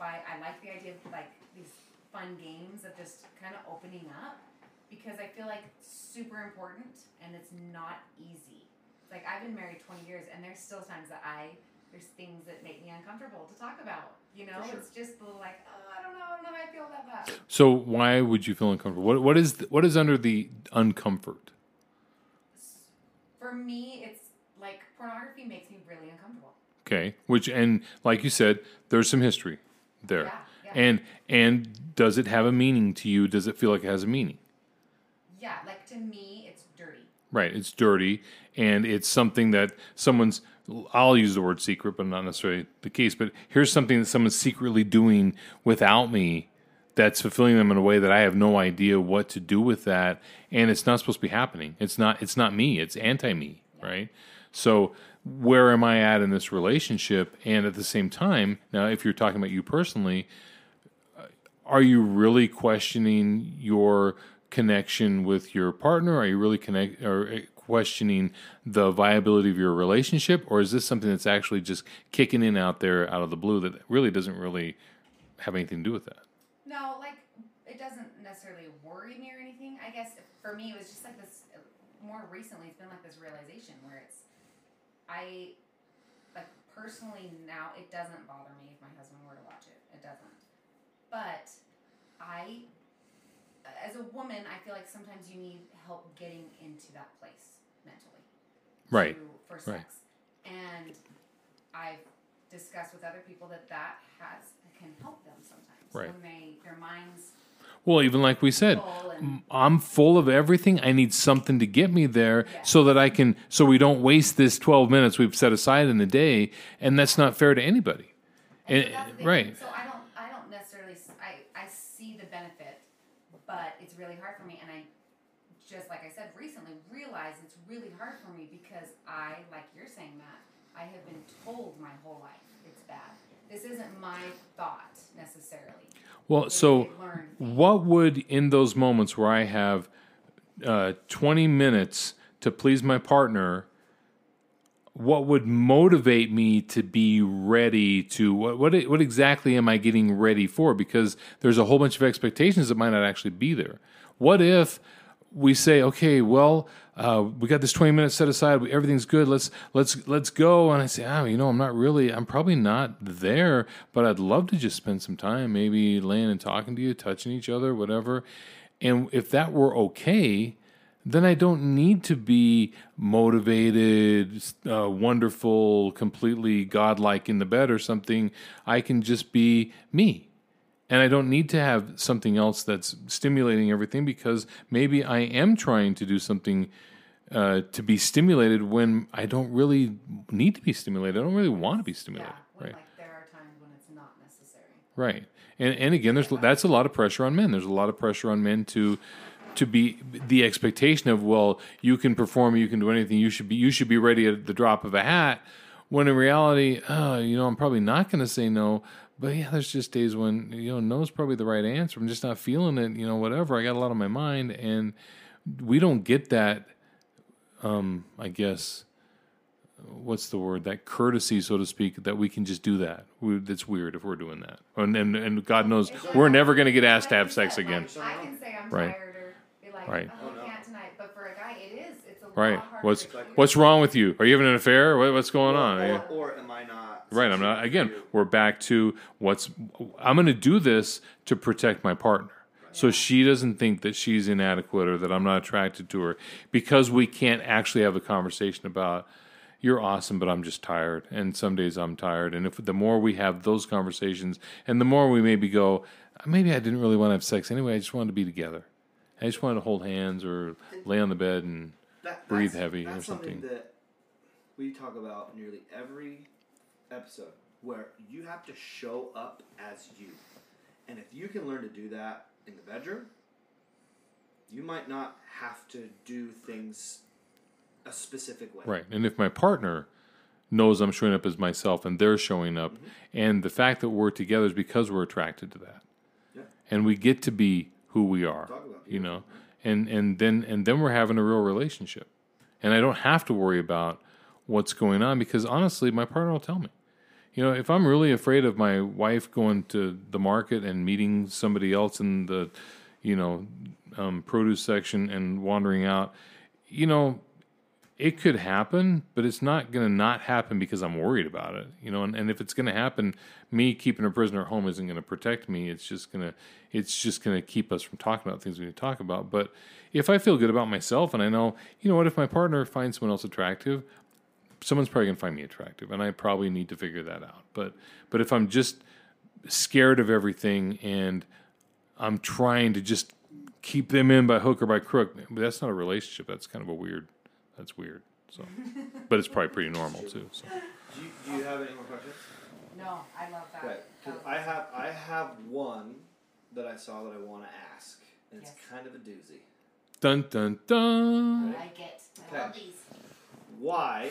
by I like the idea of like these fun games of just kind of opening up because I feel like it's super important and it's not easy. It's like I've been married 20 years and there's still times that I there's things that make me uncomfortable to talk about. You know, it's just the like, oh, I don't know, I don't know how I feel about that. So why would you feel uncomfortable? What what is what is under the uncomfort? For me, it's like pornography makes me really uncomfortable. Okay, which and like you said, there's some history there, Yeah, yeah. and and does it have a meaning to you? Does it feel like it has a meaning? Yeah, like to me, it's dirty. Right, it's dirty, and it's something that someone's. I'll use the word secret, but not necessarily the case. But here's something that someone's secretly doing without me that's fulfilling them in a way that I have no idea what to do with that, and it's not supposed to be happening. It's not. It's not me. It's anti me. Right. So where am I at in this relationship? And at the same time, now if you're talking about you personally, are you really questioning your connection with your partner? Are you really connect or uh, questioning the viability of your relationship, or is this something that's actually just kicking in out there out of the blue that really doesn't really have anything to do with that? No, like it doesn't necessarily worry me or anything. I guess for me, it was just like this. More recently, it's been like this realization where it's, I, like personally now, it doesn't bother me if my husband were to watch it. It doesn't. But I, as a woman, I feel like sometimes you need help getting into that place mentally. Right. to- for Right. sex. And I've discussed with other people that that has can help them sometimes Right. when they their minds Well, even like we said, and I'm full of everything. I need something to get me there Yeah. so that I can, so we don't waste this 12 minutes we've set aside in the day. And that's not fair to anybody. And And- so that's the thing. right. So I don't, I don't necessarily, I, I see the benefit, but it's really hard for me. And I, just like I said recently, realize it's really hard for me because I, like you're saying that, I have been told my whole life it's bad. This isn't my thought necessarily. Well, so what would, in those moments where I have uh, 20 minutes to please my partner, what would motivate me to be ready to what, what what exactly am I getting ready for? Because there's a whole bunch of expectations that might not actually be there. What if we say, okay, well, uh, we got this 20 minutes set aside. We, everything's good. Let's let's let's go. And I say, oh, you know, I'm not really. I'm probably not there, but I'd love to just spend some time, maybe laying and talking to you, touching each other, whatever. And if that were okay, then I don't need to be motivated, uh, wonderful, completely godlike in the bed or something. I can just be me. And I don't need to have something else that's stimulating everything because maybe I am trying to do something uh, to be stimulated when I don't really need to be stimulated. I don't really want to be Yeah, stimulated. when right. like there are times when it's not necessary. Right. And and again there's that's a lot of pressure on men. There's a lot of pressure on men to to be the expectation of well, you can perform, you can do anything. You should be you should be ready at the drop of a hat. When in reality, uh, you know, I'm probably not going to say no. But yeah, there's just days when you know no is probably the right answer. I'm just not feeling it. You know, whatever. I got a lot on my mind, and we don't get that. Um, I guess what's the word that courtesy so to speak that we can just do that we, that's weird if we're doing that and and, and god knows we're never going to get asked to have sex again I can say I'm Right. tired or be like, Right. oh, I can't tonight. But for a guy, it is. It's a right lot harder. what's what's wrong with you are you having an affair what, what's going on Or, or am I not? Right i'm not again we're back to what's i'm going to do this to protect my partner. So she doesn't think that she's inadequate or that i'm not attracted to her because we can't actually have a conversation about you're awesome but i'm just tired and some days i'm tired. And if the more we have those conversations and the more we maybe go maybe i didn't really want to have sex anyway i just wanted to be together. I just wanted to hold hands or lay on the bed and That- breathe heavy or that's something. that we talk about nearly every episode where you have to show up as you. And if you can learn to do that in the bedroom, you might not have to do things a specific way. Right. And if my partner knows I'm showing up as myself and they're showing up, Mm-hmm. and the fact that we're together is because we're attracted to that. Yeah. And we get to be who we are. Talk about You know. And and then and then we're having a real relationship. And I don't have to worry about what's going on because honestly, my partner will tell me. You know, if I'm really afraid of my wife going to the market and meeting somebody else in the, you know, um, produce section and wandering out, you know, it could happen, but it's not going to not happen because I'm worried about it, you know. And, and if it's going to happen, me keeping a prisoner at home isn't going to protect me. It's just going to, it's just going to keep us from talking about things we need to talk about. But if I feel good about myself and I know, you know what, if my partner finds someone else attractive, someone's probably going to find me attractive, and I probably need to figure that out. But but if I'm just scared of everything and I'm trying to just keep them in by hook or by crook, that's not a relationship. That's kind of a weird. That's weird. So, but it's probably pretty normal too. So. Do you, do you have any more questions? No, I love that. Okay, because I have I have one that I saw that I want to ask, and it's Yes. kind of a doozy. Dun dun dun. I like it. I love Okay. these. Why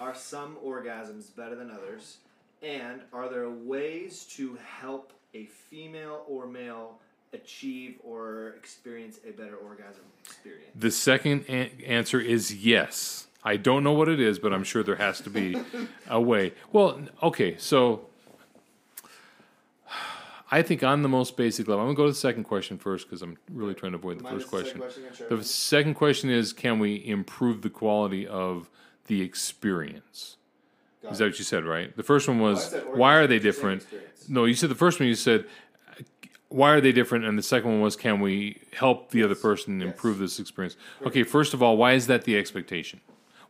are some orgasms better than others? And are there ways to help a female or male achieve or experience a better orgasm experience? The second a- answer is yes. I don't know what it is, but I'm sure there has to be a way. Well, okay, so I think on the most basic level, I'm gonna go to the second question first because I'm really trying to avoid the Mind first the second question. The second question is can we improve the quality of the experience? Got Is that it. what you said, right? The first one was said why are they is the same different? No, you said the first one you said why are they different and the second one was can we help the other person Yes. improve this experience? Okay, first of all, why is that the expectation?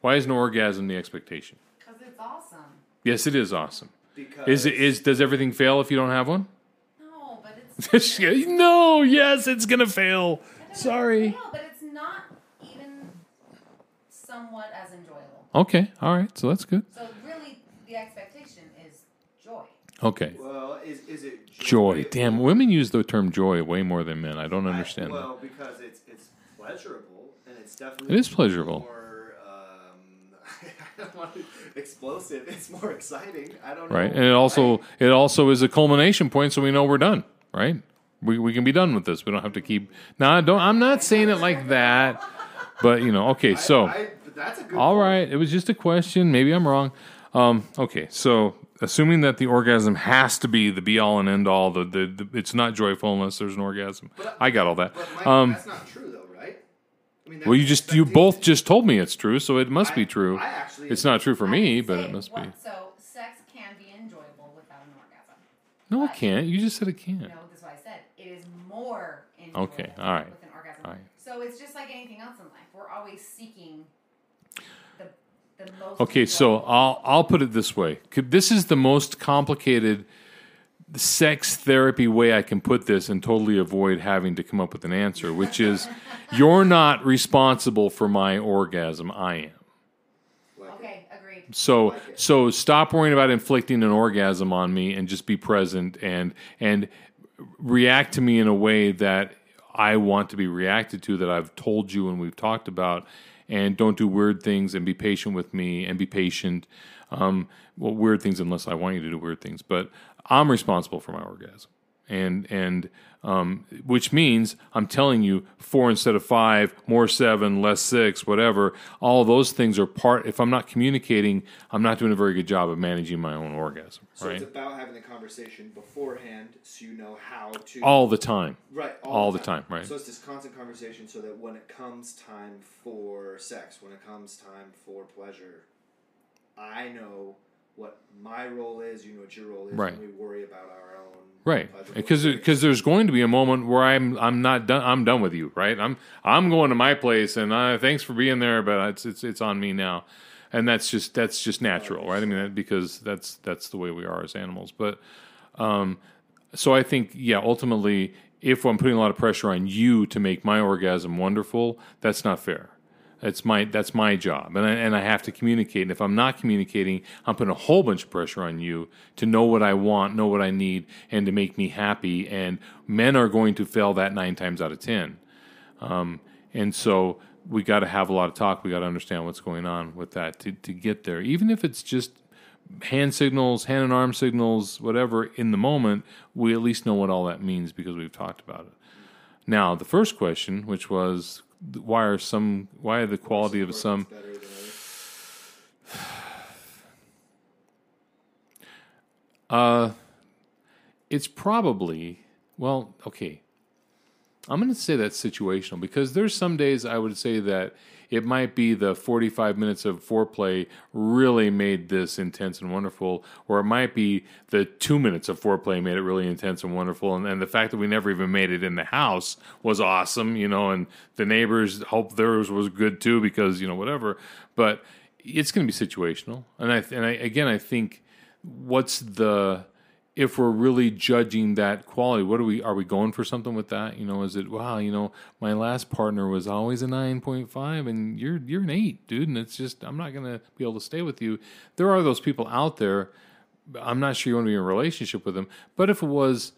Why is an orgasm the expectation? Because it's awesome. Yes, it is awesome. Because Is it is does everything fail if you don't have one? No, but it's. no, yes, it's gonna fail. Sorry. No, but it's not even somewhat as enjoyable. Okay, all right, so that's good. So really, the expectation is joy. Okay. Well, is is it Joy. Damn, women use the term joy way more than men. I don't I- understand that. well, because it's it's pleasurable and it's definitely It is pleasurable. More, um, I don't want to, explosive. It's more exciting. I don't right? know. And it also Right? it also is a culmination point, so we know we're done, right? We we can be done with this. We don't have to keep. Now, I don't. I'm not saying it like that, but you know, okay. So, I, I, but that's a good. all point. right, it was just a question. Maybe I'm wrong. Um, okay, so assuming that the orgasm has to be the be all and end all, the, the, the it's not joyful unless there's an orgasm. I got all that. But Mike, Um, that's not true, though, right? I mean, well, you just you both just told me it's true, so it must I- be true. I actually- It's not true for I me, but it must be. So sex can be enjoyable without an orgasm. No, it can't. You just said it can't. No, that's what I said. It is more enjoyable Okay, all right, with an orgasm. all right. So it's just like anything else in life. We're always seeking the the most. Okay, so. I'll I'll put it this way. This is the most complicated sex therapy way I can put this and totally avoid having to come up with an answer, which is you're not responsible for my orgasm, I am. Okay, agreed. So so stop worrying about inflicting an orgasm on me and just be present and and react to me in a way that I want to be reacted to that I've told you and we've talked about and don't do weird things and be patient with me and be patient. Um, well weird things unless I want you to do weird things but I'm responsible for my orgasm. And and um, which means I'm telling you four instead of five, more seven, less six, whatever. All those things are part. If I'm not communicating, I'm not doing a very good job of managing my own orgasm. So right, it's about having the conversation beforehand, so you know how to. all the time. Right, all the time, right. So it's this constant conversation, so that when it comes time for sex, when it comes time for pleasure, I know what my role is. You know what your role is. Right. And we worry about our own. Right, because because there's going to be a moment where I'm I'm not done. I'm done with you. Right, I'm I'm going to my place, and uh, thanks for being there, but it's it's it's on me now, and that's just that's just natural, right? I mean, that, because that's that's the way we are as animals. But um, so I think yeah, ultimately, if I'm putting a lot of pressure on you to make my orgasm wonderful, that's not fair. That's my that's my job, and I, and I have to communicate. And if I'm not communicating, I'm putting a whole bunch of pressure on you to know what I want, know what I need, and to make me happy. And men are going to fail that nine times out of ten. Um, and so we got to have a lot of talk. We got to understand what's going on with that to to get there, even if it's just hand signals, hand and arm signals, whatever. In the moment, we at least know what all that means because we've talked about it. Now, the first question, which was why are some why are the quality of some uh it's probably well okay. I'm going to say that's situational because there's some days i would say that it might be the 45 minutes of foreplay really made this intense and wonderful, or it might be the two minutes of foreplay made it really intense and wonderful, and, and the fact that we never even made it in the house was awesome, you know, and the neighbors hope theirs was good too because you know whatever, but it's going to be situational, and I and I again I think what's the if we're really judging that quality, what are we are we going for something with that? You know, is it wow, you know, my last partner was always a nine point five and you're you're an eight, dude, and it's just I'm not gonna be able to stay with you. There are those people out there. I'm not sure you want to be in a relationship with them. But if it was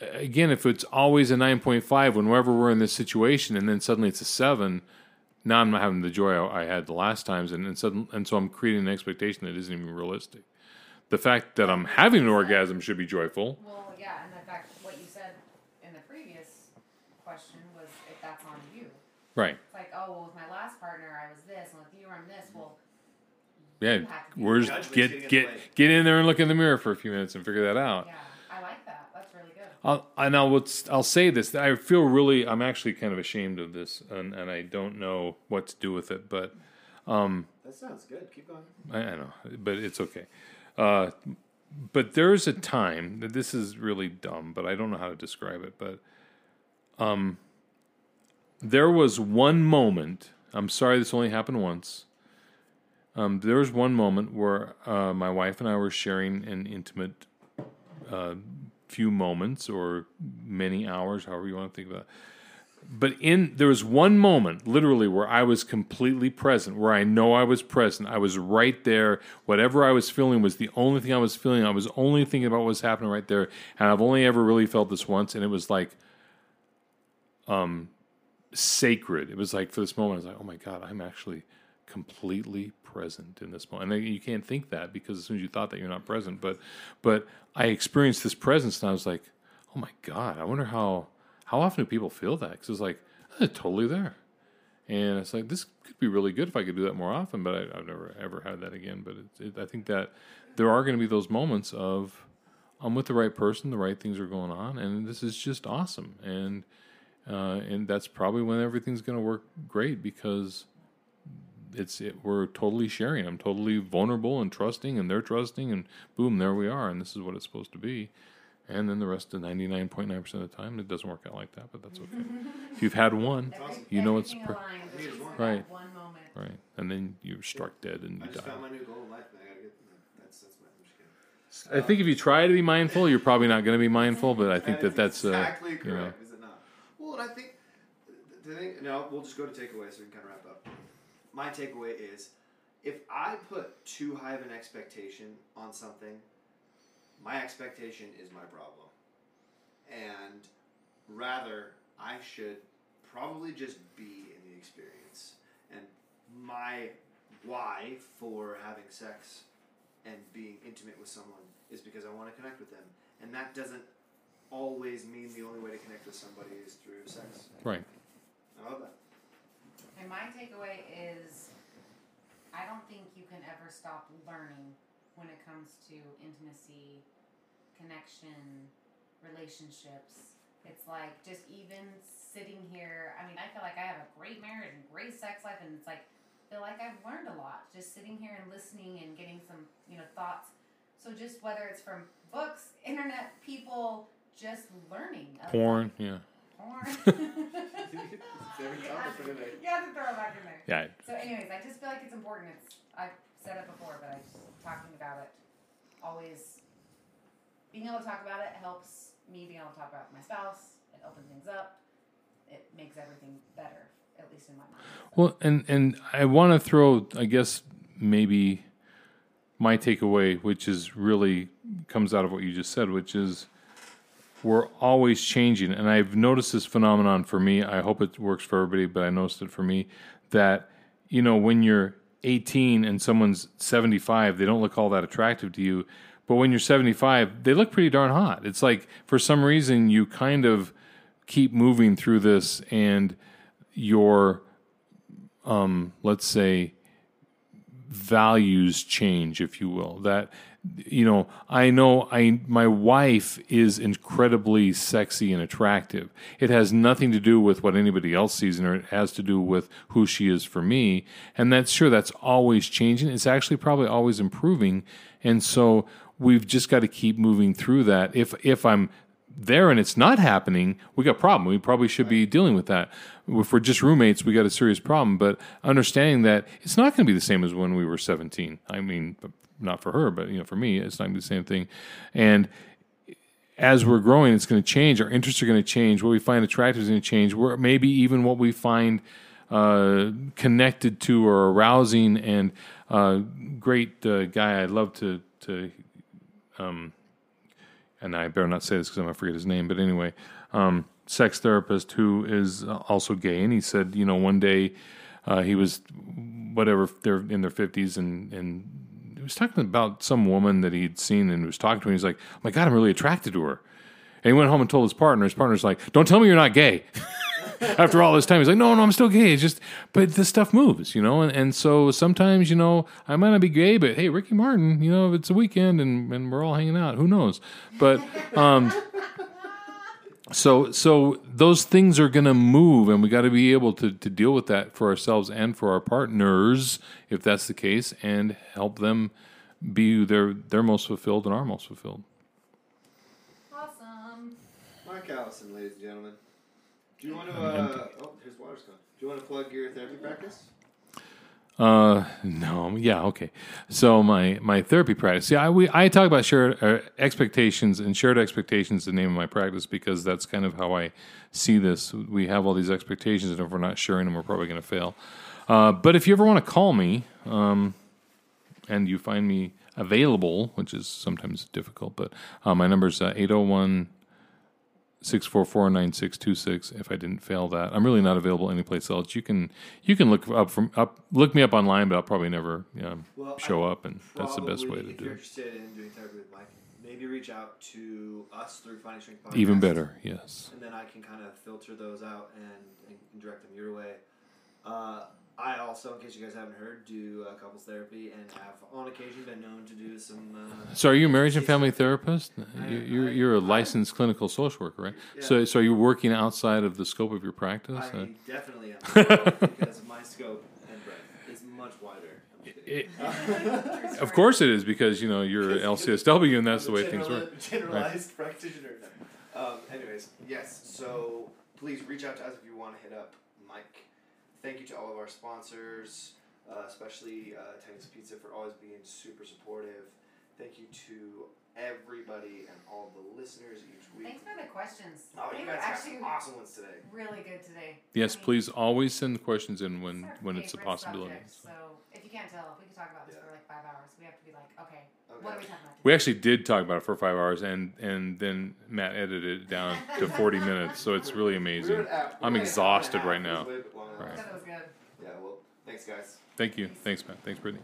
again, if it's always a nine point five whenever we're in this situation and then suddenly it's a seven, now I'm not having the joy I, I had the last times and and, sudden, and so I'm creating an expectation that isn't even realistic. The fact that I'm having an orgasm should be joyful. Well, yeah, and in fact, what you said in the previous question was if that's on you. Right. It's like, oh, well, with my last partner, I was this, and with you, I'm this. Well, Yeah, You have we're Judgment's get in get get in there and look in the mirror for a few minutes and figure that out. yeah, I like that. That's really good. I'll, and I'll what's- I'll say this. I feel really. I'm actually kind of ashamed of this, and, and I don't know what to do with it. But Um, That sounds good. Keep going. I, I know, but it's okay. Uh, but there's a time that this is really dumb, but I don't know how to describe it. But um, there was one moment. I'm sorry, this only happened once. Um, there was one moment where uh, my wife and I were sharing an intimate uh, few moments or many hours, however you want to think about it but in there was one moment literally where i was completely present where i know i was present. I was right there. Whatever i was feeling was the only thing i was feeling. I was only thinking about what was happening right there. And i've only ever really felt this once and it was like um sacred. It was like for this moment i was like oh my god i'm actually completely present in this moment and you can't think that because as soon as you thought that you're not present. But but i experienced this presence and i was like oh my god i wonder how how often do people feel that? Because it's like, totally there. And it's like, this could be really good if I could do that more often, but I, I've never ever had that again. But it, it, I think that there are going to be those moments of I'm with the right person, the right things are going on, and this is just awesome. And uh, and that's probably when everything's going to work great because it's it, we're totally sharing. I'm totally vulnerable and trusting, and they're trusting, and boom, there we are, and this is what it's supposed to be. And then the rest of 99.9% of the time, it doesn't work out like that, but that's okay. if you've had one, Every- you know it's per- aligned with just that Right. One moment. right, and then you're struck dead and you die. found my new goal in life. and I gotta get that's that's my. I'm just kidding. I think if you try to be mindful, you're probably not going to be mindful, but I think that that's uh, exactly you correct. know, Is it not? Well, and I think the thing. No, we'll just go to takeaway so we can kind of wrap up. My takeaway is, if I put too high of an expectation on something, my expectation is my problem, and rather I should probably just be in the experience. And my why for having sex and being intimate with someone is because I want to connect with them, and that doesn't always mean the only way to connect with somebody is through sex. right. I love that. And my takeaway is I don't think you can ever stop learning when it comes to intimacy, connection, relationships. It's like just even sitting here. I mean, I feel like I have a great marriage and great sex life, and it's like I feel like I've learned a lot just sitting here and listening and getting some you know thoughts. So just whether it's from books, internet, people, just learning. of, Porn, yeah, Porn. Every topic for today. You have to throw it back in there. yeah. So, anyways, I just feel like it's important. It's I've said it before, but I just talking about it always being able to talk about it helps me being able to talk about my spouse. It opens things up. It makes everything better, at least in my mind. Well, and and I want to throw, I guess, maybe my takeaway, which is really comes out of what you just said, which is we're always changing, and I've noticed this phenomenon for me. I hope it works for everybody, but I noticed it for me that you know when you're 18 and someone's 75, they don't look all that attractive to you. But when you're 75, they look pretty darn hot. It's like for some reason you kind of keep moving through this and your um, let's say values change, if you will. That you know, I know I my wife is incredibly sexy and attractive. It has nothing to do with what anybody else sees in her. It has to do with who she is for me. And that's sure that's always changing. It's actually probably always improving. And so we've just got to keep moving through that. If if I'm there and it's not happening, we got a problem. We probably should be dealing with that. If we're just roommates, we got a serious problem. But understanding that it's not going to be the same as when we were 17. I mean, not for her, but you know, for me, it's not going to be the same thing. And as we're growing, it's going to change. Our interests are going to change. What we find attractive is going to change. Where maybe even what we find uh, connected to or arousing. And uh, great uh, guy, I'd love to to um, and I better not say this because I'm forget his name, but anyway, um, sex therapist who is also gay. And he said, you know, one day uh, he was, whatever, they're in their 50s and, and he was talking about some woman that he'd seen and was talking to. And he's like, oh my God, I'm really attracted to her. And he went home and told his partner. His partner's like, don't tell me you're not gay. After all this time, he's like, no, no, I'm still gay. It's just, but this stuff moves, you know? And, and so sometimes, you know, I might not be gay, but hey, Ricky Martin, you know, if it's a weekend and, and we're all hanging out. Who knows? But, um, so so those things are going to move and we got to be able to, to deal with that for ourselves and for our partners if that's the case and help them be their they're most fulfilled and our most fulfilled Awesome. Mark Allison, ladies and gentlemen. Do you want to? Uh, oh, here's water's gone. Do you want to plug your therapy practice? Uh, no, yeah, okay. So my my therapy practice. See, I we I talk about shared uh, expectations, and shared expectations is the name of my practice because that's kind of how I see this. We have all these expectations, and if we're not sharing them, we're probably going to fail. Uh, but if you ever want to call me, um, and you find me available, which is sometimes difficult, but uh, my number is uh, 801 644 9626 if I didn't fail that. I'm really not available anyplace else. You can you can look up from up look me up online, but I'll probably never you know, Well, show I up and that's the best way to If do you're it. interested in doing therapy with Mike, maybe reach out to us through Finding Strength Podcast. Even better, yes. And then I can kind of filter those out and, and direct them your way. Uh, I also, in case you guys haven't heard, do uh, couples therapy and have on occasion been known to do some. Uh, So are you a marriage and family therapist? You- You're, I- you're a I- licensed clinical social worker, right? Yeah. So so are you working outside of the scope of your practice? I Uh, definitely am because my scope and breadth is much wider. I'm just kidding. it- of course it is because you know you're LCSW and that's the way things work. Generalized practitioner. Um, anyways, yes. So please reach out to us if you want to hit up Mike. Thank you to all of our sponsors, uh, especially uh, Tony's Pizza for always being super supportive. Thank you to everybody and all the listeners each week. Thanks for the questions. Oh, they you guys got actually some awesome ones today. really good today. Yes, I mean, please always send questions in when our when it's a possibility. subject, so if you can't tell, if we could talk about this Yeah. for like five hours, we have to be like, okay, Okay. what are we talking about? We actually did talk about it for five hours, and and then Matt edited it down to forty minutes, so it's really We were amazing. an hour- I'm we were an hour and a exhausted right It was now. Way bit Right. I was good. Yeah, well, thanks, guys. Thank you, thanks, Matt, thanks, Brittany.